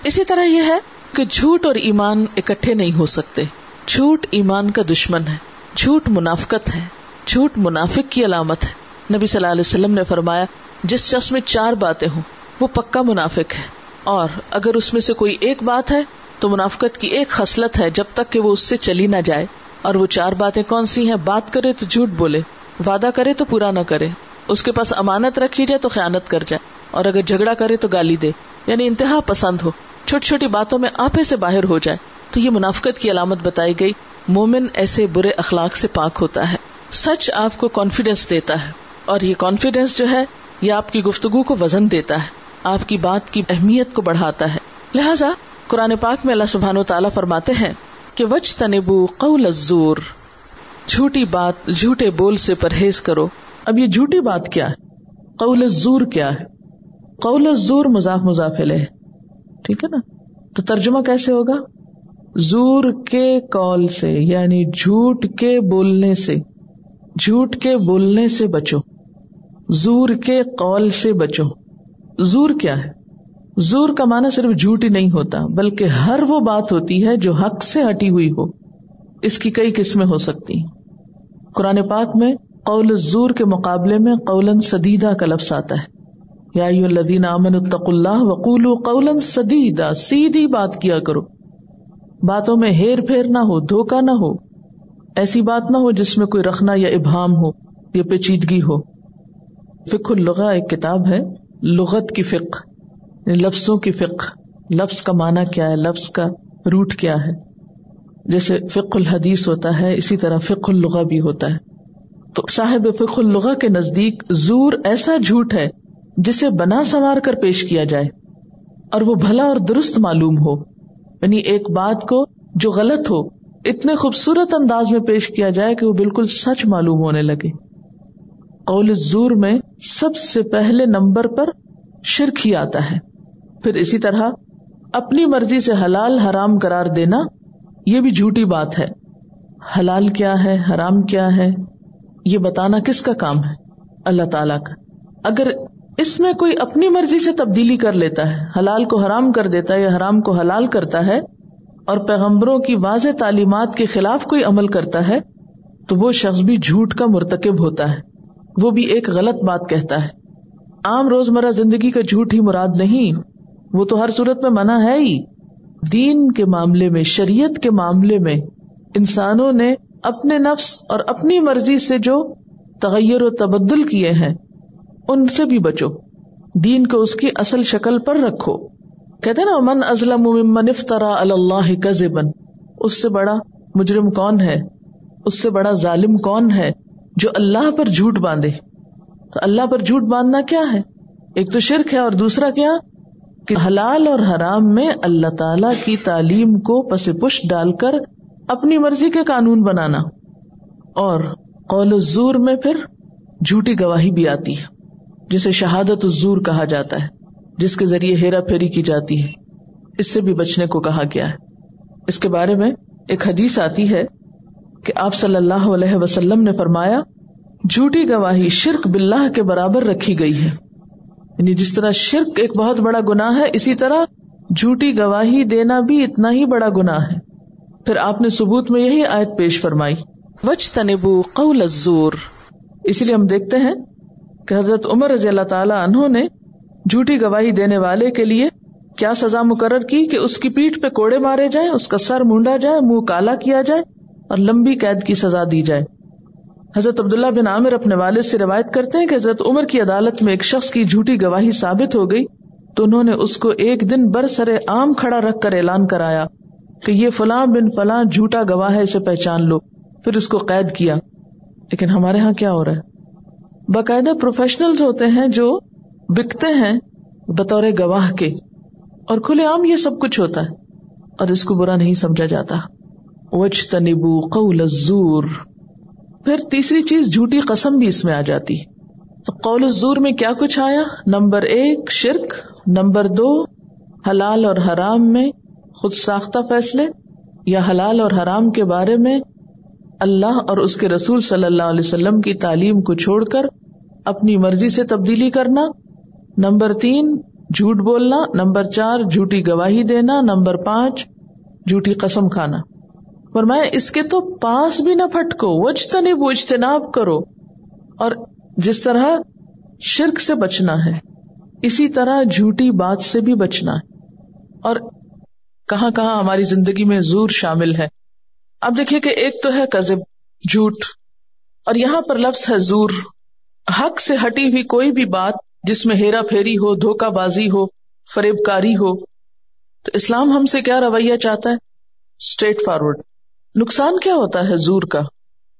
اسی طرح یہ ہے کہ جھوٹ اور ایمان اکٹھے نہیں ہو سکتے۔ جھوٹ ایمان کا دشمن ہے، جھوٹ منافقت ہے، جھوٹ منافق کی علامت ہے۔ نبی صلی اللہ علیہ وسلم نے فرمایا، جس شخص میں چار باتیں ہوں، وہ پکا منافق ہے۔ اور اگر اس میں سے کوئی ایک بات ہے، تو منافقت کی ایک خصلت ہے جب تک کہ وہ اس سے چلی نہ جائے۔ اور وہ چار باتیں کون سی ہیں؟ بات کرے تو جھوٹ بولے، وعدہ کرے تو پورا نہ کرے۔ اس کے پاس امانت رکھی جائے تو خیانت کر جائے۔ اور اگر جھگڑا کرے تو گالی دے یعنی انتہا پسند ہو۔ چھوٹی چھوٹی باتوں میں آپے سے باہر ہو جائے تو یہ منافقت کی علامت بتائی گئی، مومن ایسے برے اخلاق سے پاک ہوتا ہے۔ سچ آپ کو کانفیڈینس دیتا ہے اور یہ کانفیڈینس جو ہے، یہ آپ کی گفتگو کو وزن دیتا ہے، آپ کی بات کی اہمیت کو بڑھاتا ہے۔ لہذا، قرآن پاک میں اللہ سبحان و تعالیٰ فرماتے ہیں کہ وچ تنبو قول الزور، جھوٹی بات، جھوٹے بول سے پرہیز کرو۔ اب یہ جھوٹی بات کیا ہے؟ قول الزور کیا ہے؟ قول الزور مضاف مضافل ہے ٹھیک ہے نا؟ تو ترجمہ کیسے ہوگا؟ زور کے کال سے یعنی جھوٹ کے بولنے سے۔ جھوٹ کے بولنے سے بچو۔ زور کے قول سے بچو۔ زور کیا ہے؟ زور کا معنی صرف جھوٹ ہی نہیں ہوتا، بلکہ ہر وہ بات ہوتی ہے جو حق سے ہٹی ہوئی ہو۔ اس کی کئی قسمیں ہو سکتی ہیں۔ قرآن پاک میں قول زور کے مقابلے میں قولن سدیدہ کا لفظ آتا ہے۔ یا الذین امن اتق اللہ وقول قولن سدیدہ سیدھی بات کیا کرو۔ باتوں میں ہیر پھیر نہ ہو دھوکا نہ ہو۔ ایسی بات نہ ہو جس میں کوئی رکھنا یا ابہام ہو، یا پیچیدگی ہو۔ فک الغا ایک کتاب ہے، لغت کی فک یعنی لفظوں کی فک لفظ کا معنی کیا ہے، لفظ کا روٹ کیا ہے۔ جیسے فک الحدیث ہوتا ہے، اسی طرح فک الغا بھی ہوتا ہے۔ تو صاحب فک الغا کے نزدیک زور ایسا جھوٹ ہے جسے بنا سنوار کر پیش کیا جائے اور وہ بھلا اور درست معلوم ہو یعنی ایک بات کو جو غلط ہو، اتنے خوبصورت انداز میں پیش کیا جائے کہ وہ بالکل سچ معلوم ہونے لگے۔ قول زور میں سب سے پہلے نمبر پر شرک ہی آتا ہے۔ پھر اسی طرح اپنی مرضی سے حلال حرام قرار دینا، یہ بھی جھوٹی بات ہے۔ حلال کیا ہے، حرام کیا ہے، یہ بتانا کس کا کام ہے؟ اللہ تعالی کا۔ اگر اس میں کوئی اپنی مرضی سے تبدیلی کر لیتا ہے، حلال کو حرام کر دیتا ہے یا حرام کو حلال کرتا ہے، اور پیغمبروں کی واضح تعلیمات کے خلاف کوئی عمل کرتا ہے، تو وہ شخص بھی جھوٹ کا مرتکب ہوتا ہے۔ وہ بھی ایک غلط بات کہتا ہے۔ عام روزمرہ زندگی کا جھوٹ ہی مراد نہیں، وہ تو ہر صورت میں منع ہے ہی۔ دین کے معاملے میں، شریعت کے معاملے میں انسانوں نے اپنے نفس اور اپنی مرضی سے جو تغیر و تبدل کیے ہیں ان سے بھی بچو۔ دین کو اس کی اصل شکل پر رکھو۔ کہتے نا من ازلم ممن افطرا اللہ کذبا اس سے بڑا مجرم کون ہے؟ اس سے بڑا ظالم کون ہے جو اللہ پر جھوٹ باندھے؟ تو اللہ پر جھوٹ باندھنا کیا ہے؟ ایک تو شرک ہے اور دوسرا کیا؟ کہ حلال اور حرام میں اللہ تعالی کی تعلیم کو پس پش ڈال کر اپنی مرضی کے قانون بنانا۔ اور قول الزور میں پھر جھوٹی گواہی بھی آتی ہے۔ جسے شہادت الزور کہا جاتا ہے جس کے ذریعے ہیرا پھیری کی جاتی ہے۔ اس سے بھی بچنے کو کہا گیا ہے۔ اس کے بارے میں ایک حدیث آتی ہے کہ آپ صلی اللہ علیہ وسلم نے فرمایا جھوٹی گواہی شرک باللہ کے برابر رکھی گئی ہے۔ یعنی جس طرح شرک ایک بہت بڑا گنا ہے اسی طرح جھوٹی گواہی دینا بھی اتنا ہی بڑا گنا ہے۔ پھر آپ نے ثبوت میں یہی آیت پیش فرمائی۔ وچ تنبو قول الزور۔ اسی لیے ہم دیکھتے ہیں کہ حضرت عمر رضی اللہ تعالیٰ انہوں نے جھوٹی گواہی دینے والے کے لیے کیا سزا مقرر کی کہ اس کی پیٹ پہ کوڑے مارے جائیں، اس کا سر مونڈا جائے، منہ کالا کیا جائے اور لمبی قید کی سزا دی جائے؟ حضرت عبداللہ بن عامر اپنے والد سے روایت کرتے ہیں کہ حضرت عمر کی عدالت میں ایک شخص کی جھوٹی گواہی ثابت ہو گئی تو انہوں نے اس کو ایک دن بر سر عام کھڑا رکھ کر اعلان کرایا کہ یہ فلاں بن فلاں جھوٹا گواہ ہے، اسے پہچان لو۔ پھر اس کو قید کیا۔ لیکن ہمارے یہاں کیا ہو رہا ہے؟ باقاعدہ پروفیشنل ہوتے ہیں جو بکتے ہیں بطور گواہ کے، اور کھلے عام یہ سب کچھ ہوتا ہے، اور اس کو برا نہیں سمجھا جاتا۔ وچ تنبو قول الزور۔ پھر تیسری چیز جھوٹی قسم بھی اس میں آ جاتی۔ تو قول الزور میں کیا کچھ آیا؟ نمبر ایک، شرک۔ نمبر دو، حلال اور حرام میں خود ساختہ فیصلے، یا حلال اور حرام کے بارے میں اللہ اور اس کے رسول صلی اللہ علیہ وسلم کی تعلیم کو چھوڑ کر اپنی مرضی سے تبدیلی کرنا۔ نمبر تین، جھوٹ بولنا۔ نمبر چار، جھوٹی گواہی دینا۔ نمبر پانچ، جھوٹی قسم کھانا۔ فرمایا، اس کے تو پاس بھی نہ پھٹکو وجتا نہیں وہ اجتناب کرو۔ اور جس طرح شرک سے بچنا ہے، اسی طرح جھوٹی بات سے بھی بچنا ہے۔ اور کہاں کہاں ہماری زندگی میں زور شامل ہے۔ اب دیکھیے کہ ایک تو ہے کزب جھوٹ، اور یہاں پر لفظ ہے زور۔ حق سے ہٹی ہوئی کوئی بھی بات جس میں ہیرا پھیری ہو، دھوکہ بازی ہو فریب کاری ہو، تو اسلام ہم سے کیا رویہ چاہتا ہے؟ اسٹریٹ فارورڈ نقصان کیا ہوتا ہے زور کا؟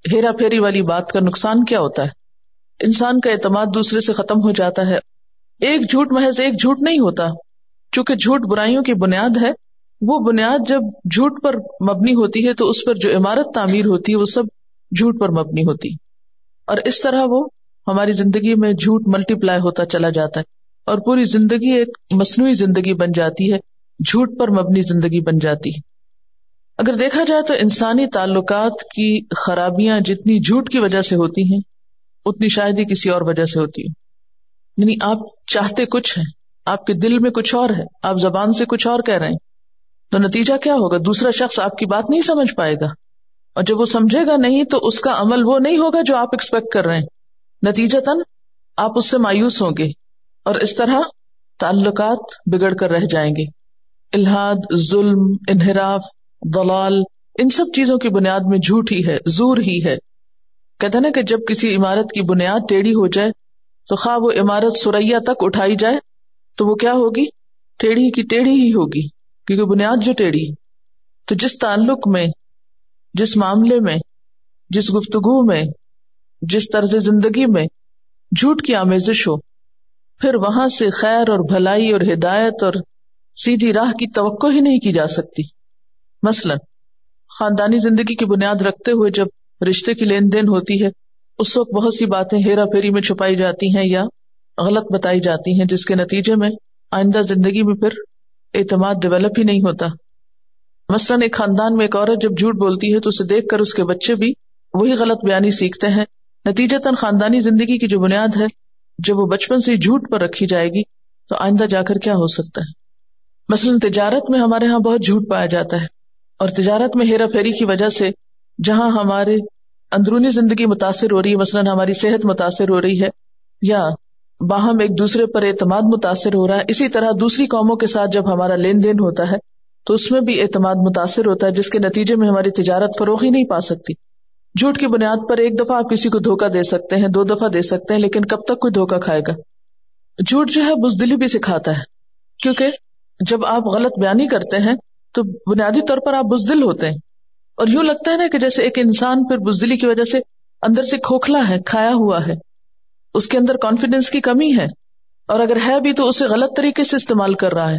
ہیرا پھیری والی بات کا نقصان کیا ہوتا ہے؟ انسان کا اعتماد دوسرے سے ختم ہو جاتا ہے۔ ایک جھوٹ محض ایک جھوٹ نہیں ہوتا، چونکہ جھوٹ برائیوں کی بنیاد ہے۔ وہ بنیاد جب جھوٹ پر مبنی ہوتی ہے تو اس پر جو عمارت تعمیر ہوتی ہے وہ سب جھوٹ پر مبنی ہوتی اور اس طرح وہ ہماری زندگی میں جھوٹ ملٹی پلائی ہوتا چلا جاتا ہے اور پوری زندگی ایک مصنوعی زندگی بن جاتی ہے، جھوٹ پر مبنی زندگی بن جاتی ہے۔ اگر دیکھا جائے تو انسانی تعلقات کی خرابیاں جتنی جھوٹ کی وجہ سے ہوتی ہیں، اتنی شاید ہی کسی اور وجہ سے ہوتی ہے یعنی آپ چاہتے کچھ ہیں، آپ کے دل میں کچھ اور ہے، آپ زبان سے کچھ اور کہہ رہے ہیں۔ تو نتیجہ کیا ہوگا؟ دوسرا شخص آپ کی بات نہیں سمجھ پائے گا۔ اور جب وہ سمجھے گا نہیں تو اس کا عمل وہ نہیں ہوگا جو آپ ایکسپیکٹ کر رہے ہیں۔ نتیجہ تن آپ اس سے مایوس ہوں گے اور اس طرح تعلقات بگڑ کر رہ جائیں گے۔ الحاد ظلم، انحراف دلال ان سب چیزوں کی بنیاد میں جھوٹ ہی ہے، زور ہی ہے۔ کہتے نا کہ جب کسی عمارت کی بنیاد ٹیڑھی ہو جائے تو خواہ وہ عمارت سوریا تک اٹھائی جائے تو وہ کیا ہوگی؟ ٹیڑھی کی ٹیڑھی ہی ہوگی۔ کیونکہ بنیاد جو ٹیڑھی تو جس تعلق میں، جس معاملے میں، جس گفتگو میں، جس طرز زندگی میں جھوٹ کی آمیزش ہو، پھر وہاں سے خیر اور بھلائی اور ہدایت اور سیدھی راہ کی توقع ہی نہیں کی جا سکتی۔ مثلاً، خاندانی زندگی کی بنیاد رکھتے ہوئے جب رشتے کی لین دین ہوتی ہے، اس وقت بہت سی باتیں ہیرا پھیری میں چھپائی جاتی ہیں یا غلط بتائی جاتی ہیں، جس کے نتیجے میں آئندہ زندگی میں پھر اعتماد ڈیولپ ہی نہیں ہوتا۔ مثلاً ایک خاندان میں ایک عورت جب جھوٹ بولتی ہے تو اسے دیکھ کر اس کے بچے بھی وہی غلط بیانی سیکھتے ہیں۔ نتیجہ تن خاندانی زندگی کی جو بنیاد ہے، جب وہ بچپن سے جھوٹ پر رکھی جائے گی تو آئندہ جا کر کیا ہو سکتا ہے؟ مثلاً تجارت میں ہمارے یہاں بہت جھوٹ پایا جاتا ہے اور تجارت میں ہیرا پھیری کی وجہ سے جہاں ہمارے اندرونی زندگی متاثر ہو رہی ہے، مثلاً ہماری صحت متاثر ہو رہی ہے یا باہم ایک دوسرے پر اعتماد متاثر ہو رہا ہے۔ اسی طرح دوسری قوموں کے ساتھ جب ہمارا لین دین ہوتا ہے، تو اس میں بھی اعتماد متاثر ہوتا ہے، جس کے نتیجے میں ہماری تجارت فروغ ہی نہیں پا سکتی۔ جھوٹ کی بنیاد پر ایک دفعہ آپ کسی کو دھوکا دے سکتے ہیں، دو دفعہ دے سکتے ہیں، لیکن کب تک کوئی دھوکا کھائے گا؟ جھوٹ جو ہے بزدلی بھی سکھاتا ہے۔ کیونکہ جب آپ غلط بیانی کرتے ہیں، تو بنیادی طور پر آپ بزدل ہوتے ہیں۔ اور یوں لگتا ہے نا کہ جیسے ایک انسان پھر بزدلی کی وجہ سے اندر سے کھوکھلا ہے، کھایا ہوا ہے۔ اس کے اندر کانفیڈینس کی کمی ہے اور اگر ہے بھی تو اسے غلط طریقے سے استعمال کر رہا ہے۔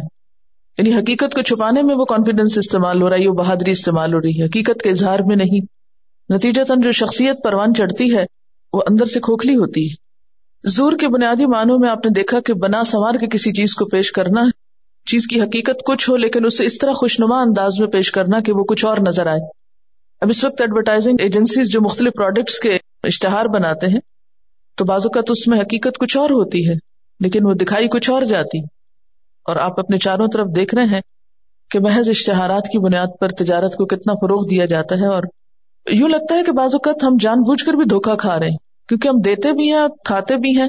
یعنی حقیقت کو چھپانے میں وہ کانفیڈینس استعمال ہو رہا ہے وہ بہادری استعمال ہو رہی ہے۔ حقیقت کے اظہار میں نہیں۔ نتیجہ جو شخصیت پروان چڑھتی ہے، وہ اندر سے کھوکھلی ہوتی ہے۔ زور کے بنیادی معنوں میں آپ نے دیکھا کہ بنا سوار کے کسی چیز کو پیش کرنا چیز کی حقیقت کچھ ہو، لیکن اسے اس طرح خوشنما انداز میں پیش کرنا کہ وہ کچھ اور نظر آئے۔ اب اس وقت ایڈورٹائزنگ ایجنسیز جو مختلف پروڈکٹس کے اشتہار بناتے ہیں تو بازو کا تو اس میں حقیقت کچھ اور ہوتی ہے، لیکن وہ دکھائی کچھ اور جاتی۔ اور آپ اپنے چاروں طرف دیکھ رہے ہیں کہ محض اشتہارات کی بنیاد پر تجارت کو کتنا فروغ دیا جاتا ہے اور یوں لگتا ہے کہ بعض اوقات ہم جان بوجھ کر بھی دھوکا کھا رہے ہیں۔ کیونکہ ہم دیتے بھی ہیں کھاتے بھی ہیں،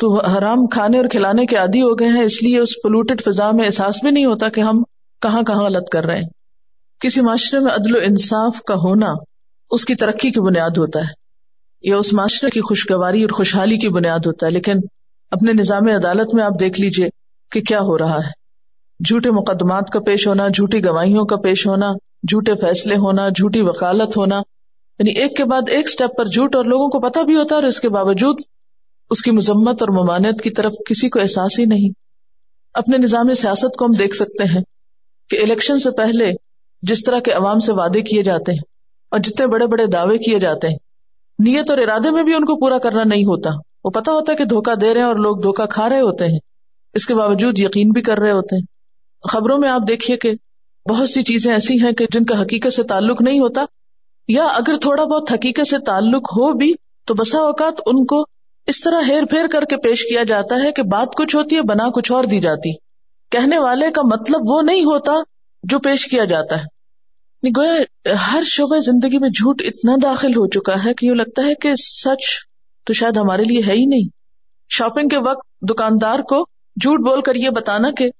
تو حرام کھانے اور کھلانے کے عادی ہو گئے ہیں، اس لیے اس پولوٹیڈ فضا میں احساس بھی نہیں ہوتا کہ ہم کہاں کہاں غلط کر رہے ہیں۔ کسی معاشرے میں عدل و انصاف کا ہونا اس کی ترقی کی بنیاد ہوتا ہے۔ یا اس معاشرے کی خوشگواری اور خوشحالی کی بنیاد ہوتا ہے، لیکن اپنے نظام عدالت میں آپ دیکھ لیجیے کہ کیا ہو رہا ہے۔ جھوٹے مقدمات کا پیش ہونا، جھوٹی گواہیوں کا پیش ہونا، جھوٹے فیصلے ہونا، جھوٹی وکالت ہونا یعنی ایک کے بعد ایک اسٹیپ پر جھوٹ اور لوگوں کو پتا بھی ہوتا ہے اور اس کے باوجود اس کی مذمت اور ممانعت کی طرف کسی کو احساس ہی نہیں۔ اپنے نظام سیاست کو ہم دیکھ سکتے ہیں کہ الیکشن سے پہلے جس طرح کے عوام سے وعدے کیے جاتے ہیں اور جتنے بڑے بڑے دعوے کیے جاتے ہیں نیت اور ارادے میں بھی ان کو پورا کرنا نہیں ہوتا۔ وہ پتا ہوتا ہے کہ دھوکا دے رہے ہیں اور لوگ دھوکا کھا رہے ہوتے ہیں۔ اس کے باوجود یقین بھی کر رہے ہوتے ہیں۔ خبروں میں آپ دیکھیے کہ بہت سی چیزیں ایسی ہیں کہ جن کا حقیقت سے تعلق نہیں ہوتا۔ یا اگر تھوڑا بہت حقیقت سے تعلق ہو بھی تو بسا اوقات ان کو اس طرح ہیر پھیر کر کے پیش کیا جاتا ہے کہ بات کچھ ہوتی ہے، بنا کچھ اور دی جاتی۔ کہنے والے کا مطلب وہ نہیں ہوتا جو پیش کیا جاتا ہے۔ یعنی گویا ہر شعبہ زندگی میں جھوٹ اتنا داخل ہو چکا ہے کہ یوں لگتا ہے کہ سچ تو شاید ہمارے لیے ہے ہی نہیں۔ شاپنگ کے وقت دکاندار کو جھوٹ بول کر یہ بتانا کہ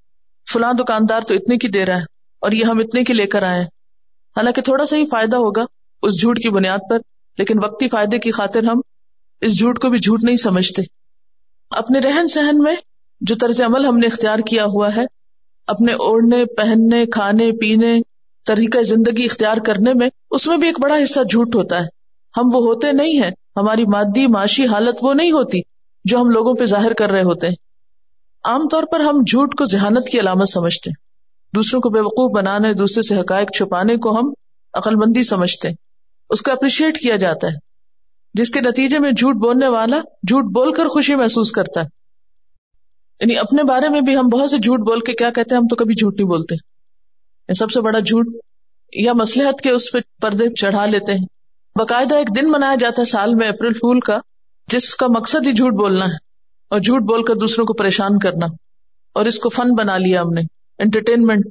فلاں دکاندار تو اتنے کی دے رہا ہے اور یہ ہم اتنے کی لے کر آئے حالانکہ تھوڑا سا ہی فائدہ ہوگا اس جھوٹ کی بنیاد پر، لیکن وقتی فائدے کی خاطر ہم اس جھوٹ کو بھی جھوٹ نہیں سمجھتے۔ اپنے رہن سہن میں جو طرز عمل ہم نے اختیار کیا ہوا ہے، اپنے اوڑھنے، پہننے، کھانے، پینے طریقہ زندگی اختیار کرنے میں اس میں بھی ایک بڑا حصہ جھوٹ ہوتا ہے۔ ہم وہ ہوتے نہیں ہیں، ہماری مادی، معاشی حالت وہ نہیں ہوتی جو ہم لوگوں پہ ظاہر کر رہے ہوتے۔ ہیں عام طور پر ہم جھوٹ کو ذہانت کی علامت سمجھتے۔ ہیں دوسروں کو بے وقوف بنانے، دوسرے سے حقائق چھپانے کو ہم عقل مندی سمجھتے۔ اس کو اپریشیٹ کیا جاتا ہے، جس کے نتیجے میں جھوٹ بولنے والا جھوٹ بول کر خوشی محسوس کرتا ہے۔ یعنی اپنے بارے میں بھی ہم بہت سے جھوٹ بول کے کیا کہتے ہیں، ہم تو کبھی جھوٹ نہیں بولتے۔ سب سے بڑا جھوٹ یا مسلحت کے اس پہ پردے چڑھا لیتے ہیں۔ باقاعدہ ایک دن منایا جاتا ہے سال میں اپریل پھول کا، جس کا مقصد ہی جھوٹ بولنا ہے اور جھوٹ بول کر دوسروں کو پریشان کرنا اور اس کو فن بنا لیا ہم نے، انٹرٹینمنٹ